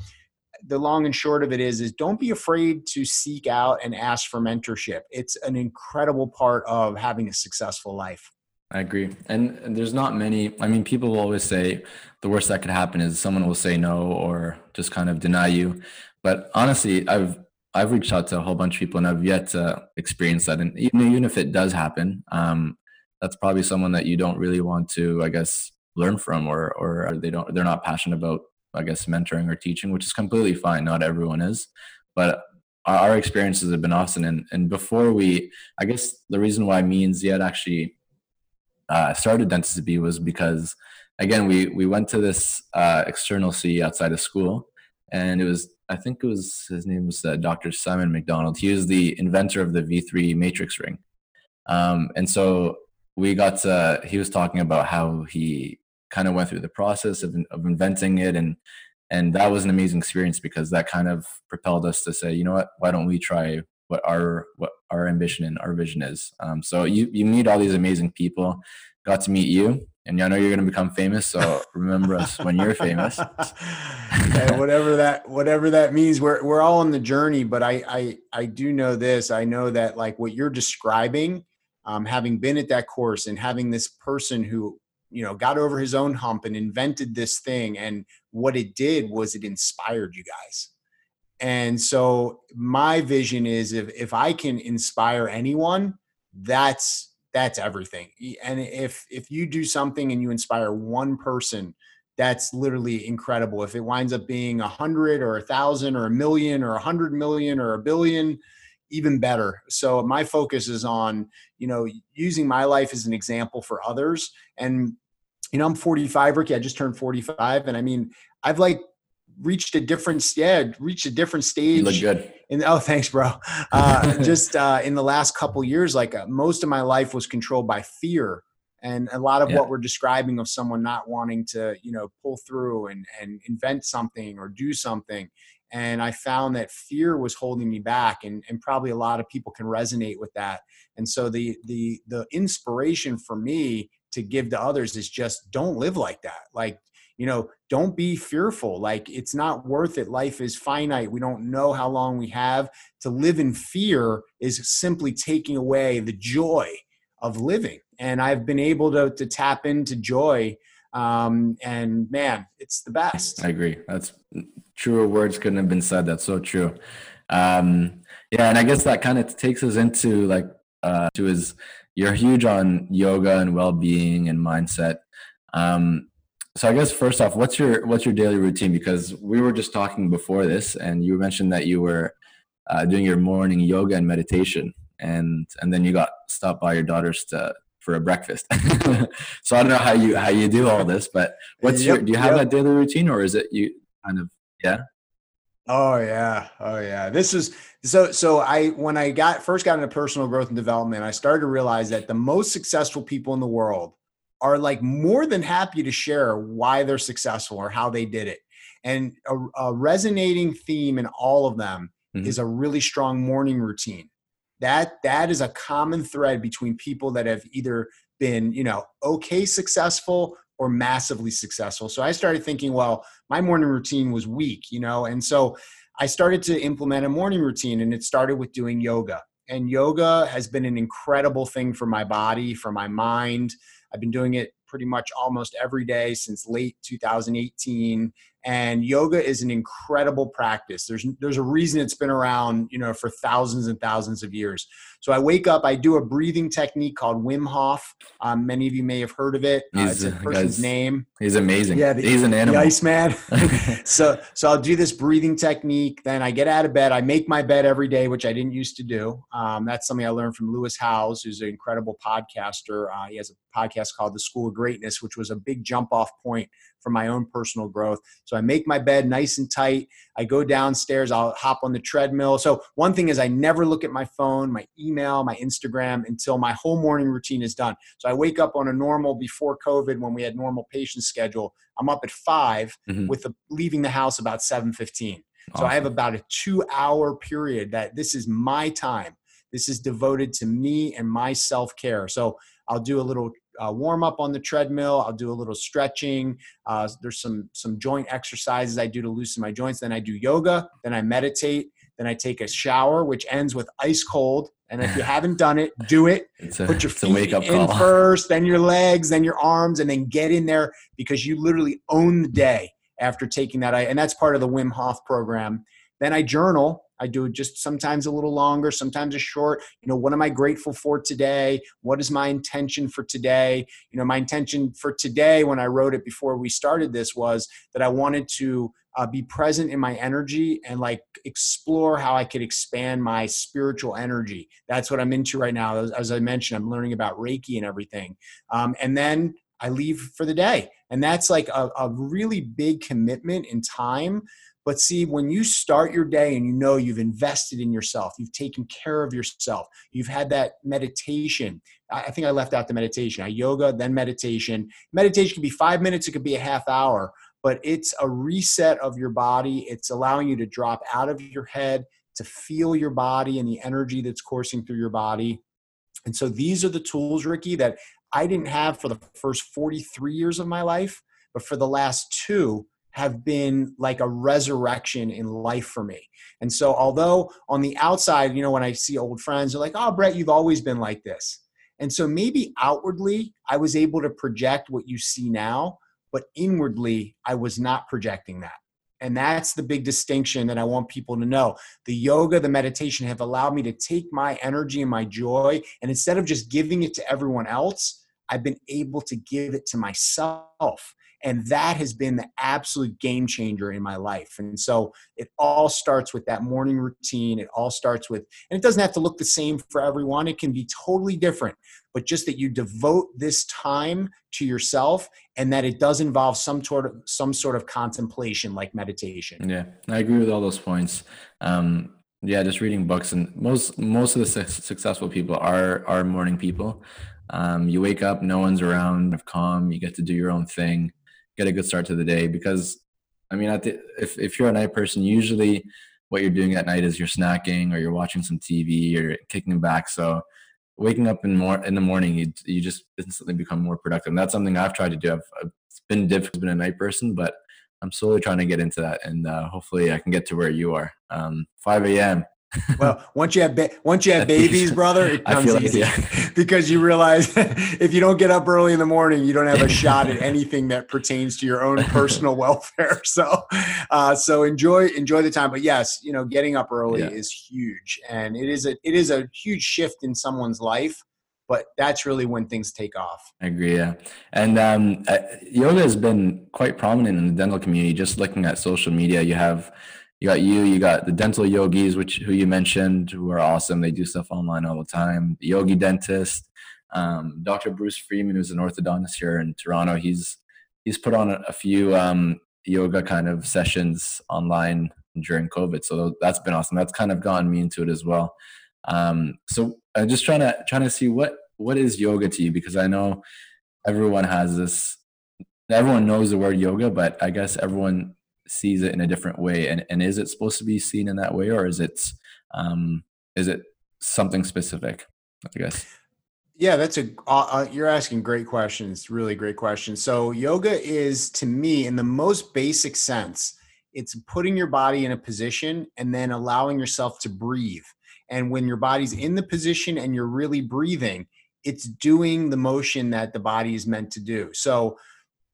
the long and short of it is is don't be afraid to seek out and ask for mentorship. It's an incredible part of having a successful life. I agree. And there's not many, I mean, people will always say the worst that could happen is someone will say no or just kind of deny you. But honestly, I've I've reached out to a whole bunch of people and I've yet to experience that. And even, even if it does happen, um, that's probably someone that you don't really want to, I guess, learn from or or they don't they're not passionate about, I guess, mentoring or teaching, which is completely fine. Not everyone is. But our, our experiences have been awesome. And and before we I guess the reason why me and Ziad actually uh, started dentistry was because again we we went to this uh, external CE outside of school, and it was I think it was his name was uh, Dr. Simon McDonald. He was the inventor of the V3 matrix ring, um, and so we got to. He was talking about how he kind of went through the process of, of inventing it and and that was an amazing experience because that kind of propelled us to say you know what why don't we try what our what our ambition and our vision is um, so you you meet all these amazing people got to meet you and I know you're going to become famous. So remember us when you're famous. whatever that whatever that means, we're we're all on the journey. But I I I do know this. I know that like what you're describing, um, having been at that course and having this person who you know got over his own hump and invented this thing, and what it did was it inspired you guys. And so my vision is if if I can inspire anyone, that's that's everything. And if if you do something and you inspire one person, that's literally incredible. If it winds up being a hundred or a thousand or a million or a hundred million or a billion, even better. So my focus is on, you know, using my life as an example for others. And, you know, I'm 45, Ricky. I just turned 45. And I mean, I've like reached a different yeah reached a different stage. You look good. And oh, thanks, bro. Uh, just uh, in the last couple years, like uh, most of my life was controlled by fear, and a lot of yeah. what we're describing of someone not wanting to, you know, pull through and and invent something or do something. And I found that fear was holding me back, and and probably a lot of people can resonate with that. And so the the the inspiration for me to give to others is just don't live like that. Like you know don't be fearful like it's not worth it life is finite we don't know how long we have. To live in fear is simply taking away the joy of living and i've been able to, to tap into joy um, and man it's the best. I agree that's truer words couldn't have been said that's so true. Um, yeah and i guess that kind of takes us into like uh, to his you're huge on yoga and well-being and mindset. Um, so I guess first off, what's your what's your daily routine? Because we were just talking before this, and you mentioned that you were uh, doing your morning yoga and meditation, and and then you got stopped by your daughters to for a breakfast. so I don't know how you how you do all this, but what's yep, your do you have yep. a daily routine, or is it you kind of yeah? Oh yeah, oh yeah. This is so so. I when I got first got into personal growth and development, I started to realize that the most successful people in the world are like more than happy to share why they're successful or how they did it. And a, a resonating theme in all of them mm-hmm. is a really strong morning routine. That that is a common thread between people that have either been, you know, okay successful or massively successful. So I started thinking, well, my morning routine was weak, you know, and so I started to implement a morning routine and it started with doing yoga. And yoga has been an incredible thing for my body, for my mind. I've been doing it pretty much almost every day since late 2018 and yoga is an incredible practice. There's there's a reason it's been around you know for thousands and thousands of years. So i wake up i do a breathing technique called wim hof. Um, many of you may have heard of it. Uh, it's a person's name. he's amazing. Yeah the, he's an animal. The iceman so so i'll do this breathing technique. Then i get out of bed. I make my bed every day which i didn't used to do. Um, that's something i learned from lewis howes who's an incredible podcaster. Uh, he has a podcast called the school of greatness which was a big jump off point for my own personal growth. So I make my bed nice and tight. I go downstairs, I'll hop on the treadmill. So one thing is I never look at my phone, my email, my Instagram until my whole morning routine is done. So I wake up on a normal before COVID when we had normal patient schedule. I'm up at 5 mm-hmm. with the, leaving the house about 7:15. Awesome. So I have about a 2 hour period that this is my time. This is devoted to me and my self-care. So I'll do a little uh, warm up on the treadmill. I'll do a little stretching. Uh, there's some some joint exercises I do to loosen my joints. Then I do yoga. Then I meditate. Then I take a shower, which ends with ice cold. And if you haven't done it, do it. A, Put your feet in call. first, then your legs, then your arms, and then get in there because you literally own the day after taking that. And that's part of the Wim Hof program. Then I journal I do it just sometimes a little longer, sometimes a short. You know, what am I grateful for today? What is my intention for today? You know, my intention for today when I wrote it before we started this was that I wanted to uh, be present in my energy and like explore how I could expand my spiritual energy. That's what I'm into right now. As, as I mentioned, I'm learning about Reiki and everything. Um, and then I leave for the day. And that's like a, a really big commitment in time. But see, when you start your day and you know you've invested in yourself, you've taken care of yourself, you've had that meditation. I think I left out the meditation. I yoga, then meditation. Meditation can be five minutes, it could be a half hour but it's a reset of your body. It's allowing you to drop out of your head, to feel your body and the energy that's coursing through your body. And so these are the tools, Ricky, that I didn't have for the first 43 years of my life, but for the last two have been like a resurrection in life for me. And so, although on the outside, you know, when I see old friends, they're like, oh, Brett, you've always been like this. And so maybe outwardly, I was able to project what you see now, but inwardly, I was not projecting that. And that's the big distinction that I want people to know. The yoga, the meditation have allowed me to take my energy and my joy, and instead of just giving it to everyone else, I've been able to give it to myself and that has been the absolute game changer in my life. And so it all starts with that morning routine. It all starts with and it doesn't have to look the same for everyone. It can be totally different. But just that you devote this time to yourself and that it does involve some sort of some sort of contemplation like meditation. Yeah i agree with all those points. Um yeah just reading books and most most of the su- successful people are are morning people. Um, you wake up no one's around calm. You get to do your own thing get a good start to the day because I mean, at the, if if you're a night person, usually what you're doing at night is you're snacking or you're watching some TV or kicking back. So waking up in more in the morning, you you just instantly become more productive. And that's something I've tried to do. I've, I've it's been difficult a night person, but I'm slowly trying to get into that, and uh, hopefully I can get to where you are. Um, 5 a.m well, once you have ba- once you have babies, brother, it comes easy yeah. because you realize if you don't get up early in the morning, you don't have a shot at anything that pertains to your own personal welfare. So, uh, so enjoy enjoy the time. But yes, you know, getting up early yeah. is huge, and it is a it is a huge shift in someone's life. But that's really when things take off. I agree. Yeah, and um, uh, yoga has been quite prominent in the dental community. Just looking at social media, you have you got you, you got the dental yogis, which who you mentioned, who are awesome. They do stuff online all the time. The yogi dentist, um, Dr. Bruce Freeman, who's an orthodontist here in Toronto. He's he's put on a, a few um, yoga kind of sessions online during COVID. So that's been awesome. That's kind of gotten me into it as well. Um, so I'm just trying to trying to see what what is yoga to you because I know everyone has this. Everyone knows the word yoga, but I guess everyone sees it in a different way and, and is it supposed to be seen in that way or is it um is it something specific i guess? Yeah that's a uh, uh, you're asking great questions really great questions. So yoga is to me in the most basic sense it's putting your body in a position and then allowing yourself to breathe. And when your body's in the position and you're really breathing it's doing the motion that the body is meant to do. So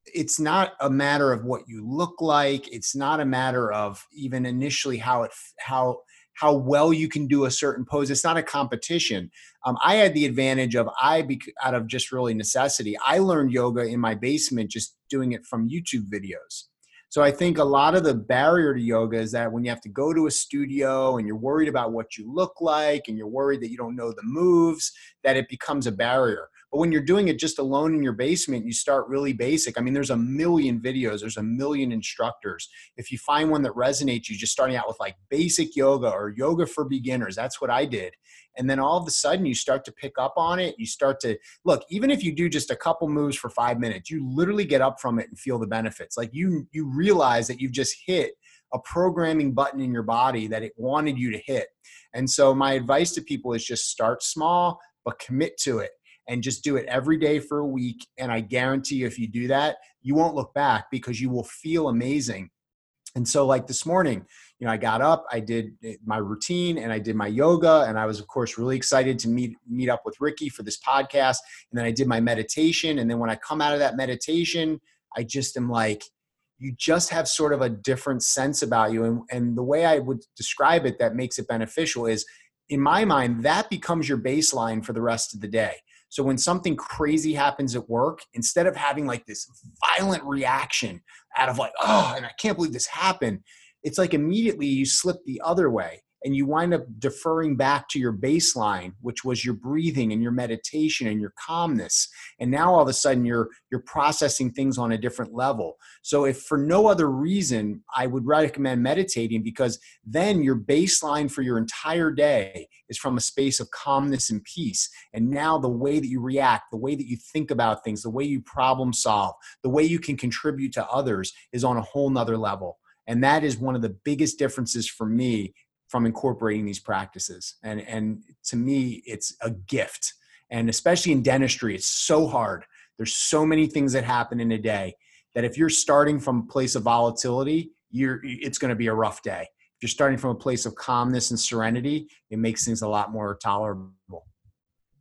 it's not a matter of what you look like it's not a matter of even initially how it how how well you can do a certain pose it's not a competition um, i had the advantage of i out of just really necessity i learned yoga in my basement just doing it from youtube videos so I think a lot of the barrier to yoga is that when you have to go to a studio and you're worried about what you look like and you're worried that you don't know the moves, that it becomes a barrier. But when you're doing it just alone in your basement, you start really basic. I mean, there's a million videos, there's a million instructors. If you find one that resonates, you just starting out with like basic yoga or yoga for beginners. That's what I did. And then all of a sudden you start to pick up on it. You start to look, even if you do just a couple moves for five minutes, you literally get up from it and feel the benefits. Like you you realize that you've just hit a programming button in your body that it wanted you to hit. And so my advice to people is just start small, but commit to it and just do it every day for a week. And I guarantee you, if you do that, you won't look back because you will feel amazing. And so, like this morning, you know, I got up, I did eh, my routine, and I did my yoga, and I was, of course, really excited to meet meet up with Ricky for this podcast. And then I did my meditation, and then when I come out of that meditation, I just am like, you just have sort of a different sense about you. And, and the way I would describe it that makes it beneficial is, in my mind, that becomes your baseline for the rest of the day. So when something crazy happens at work, instead of having like this violent reaction out of like, oh, and I can't believe this happened, it's like immediately you slip the other way and you wind up deferring back to your baseline which was your breathing and your meditation and your calmness. And now all of a sudden you're you're processing things on a different level. So if for no other reason i would recommend meditating because then your baseline for your entire day is from a space of calmness and peace. And now the way that you react the way that you think about things the way you problem solve the way you can contribute to others is on a whole nother level. And that is one of the biggest differences for me from incorporating these practices. And, and to me, it's a gift. And especially in dentistry, it's so hard. There's so many things that happen in a day that if you're starting from a place of volatility, you're, it's going to be a rough day. If you're starting from a place of calmness and serenity, it makes things a lot more tolerable.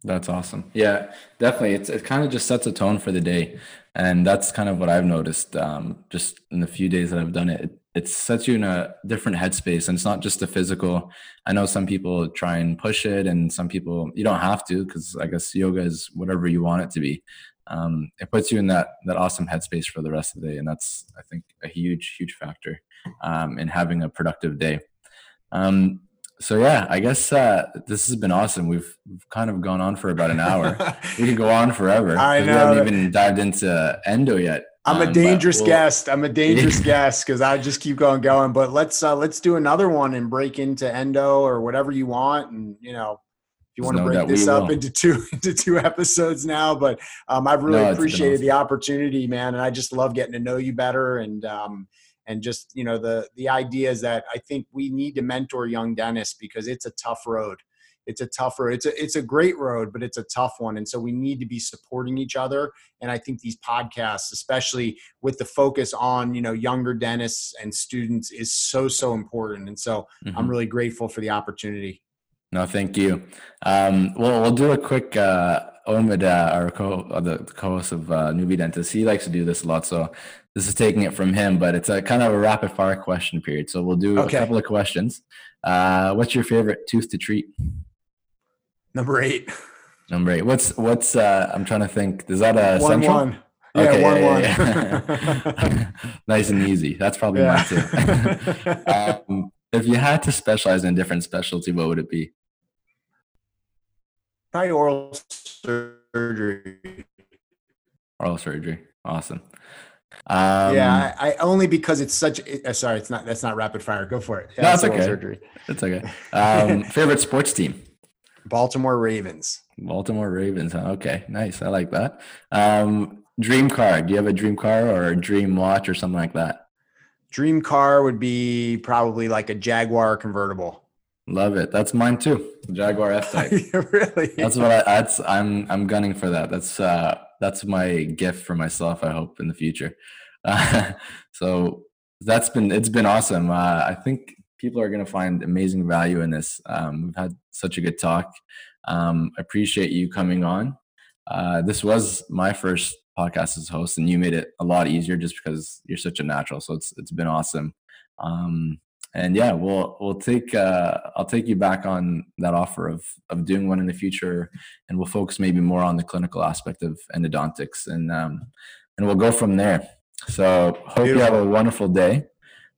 That's awesome. Yeah, definitely. It's it kind of just sets a tone for the day, and that's kind of what I've noticed. Um, just in the few days that I've done it, it, sets you in a different headspace, and it's not just the physical. I know some people try and push it, and some people you don't have to because I guess yoga is whatever you want it to be. Um, it puts you in that that awesome headspace for the rest of the day, and that's I think a huge huge factor um, in having a productive day. Um, so yeah, I guess uh, this has been awesome. We've, we've kind of gone on for about an hour. we could go on forever. I know. We haven't even dived into endo yet. I'm a um, dangerous we'll, guest. I'm a dangerous guest because I just keep going, going. But let's uh, let's do another one and break into endo or whatever you want. And you know, if you want to break this up into two into two episodes now, but um, I've really no, appreciated awesome. the opportunity, man. And I just love getting to know you better. And um, and just you know the the idea is that I think we need to mentor young dentists because it's a tough road. It's a tough road. It's a it's a great road, but it's a tough one, and so we need to be supporting each other. And I think these podcasts, especially with the focus on you know younger dentists and students, is so so important. And so mm-hmm. I'm really grateful for the opportunity. No, thank you. Um, well, we'll do a quick. Uh, Omid, uh, our co, uh, the co-host of uh, Newbie Dentist, he likes to do this a lot. So this is taking it from him, but it's a kind of a rapid fire question period. So we'll do okay. a couple of questions. Uh, what's your favorite tooth to treat? Number eight. Number eight. What's what's? Uh, I'm trying to think. Is that a one central? one? Yeah, okay, one yeah, one. Yeah. nice and easy. That's probably yeah. mine too. um, if you had to specialize in a different specialty, what would it be? Probably oral surgery. Oral surgery. Awesome. Um, yeah, I, I, only because it's such. Uh, sorry, it's not. That's not rapid fire. Go for it. Yeah, no, it's okay. Surgery. It's okay. Um, favorite sports team? Baltimore Ravens. Baltimore Ravens. Huh? Okay, nice. I like that. Um, dream car. Do you have a dream car or a dream watch or something like that? Dream car would be probably like a Jaguar convertible. Love it. That's mine too. Jaguar F Type. really? That's what I. That's I'm. I'm gunning for that. That's uh that's my gift for myself. I hope in the future. Uh, so that's been it's been awesome. Uh, I think people are going to find amazing value in this. Um, we've had such a good talk. Um, I appreciate you coming on. Uh, this was my first podcast as host, and you made it a lot easier just because you're such a natural. So it's it's been awesome. Um, and yeah, we'll we'll take uh, I'll take you back on that offer of of doing one in the future, and we'll focus maybe more on the clinical aspect of endodontics, and um, and we'll go from there. So hope Beautiful. you have a wonderful day.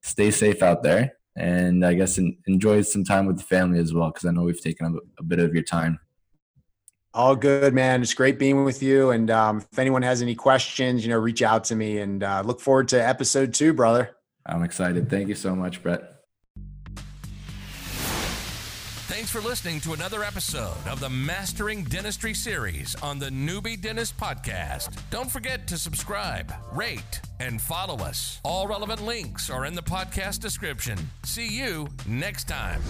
Stay safe out there, and I guess enjoy some time with the family as well, because I know we've taken a, a, bit of your time. All good, man. It's great being with you. And um, if anyone has any questions, you know, reach out to me. And uh, look forward to episode two, brother. I'm excited. Thank you so much, Brett. Thanks for listening to another episode of the Mastering Dentistry series on the Newbie Dentist Podcast. Don't forget to subscribe, rate, and follow us. All relevant links are in the podcast description. See you next time.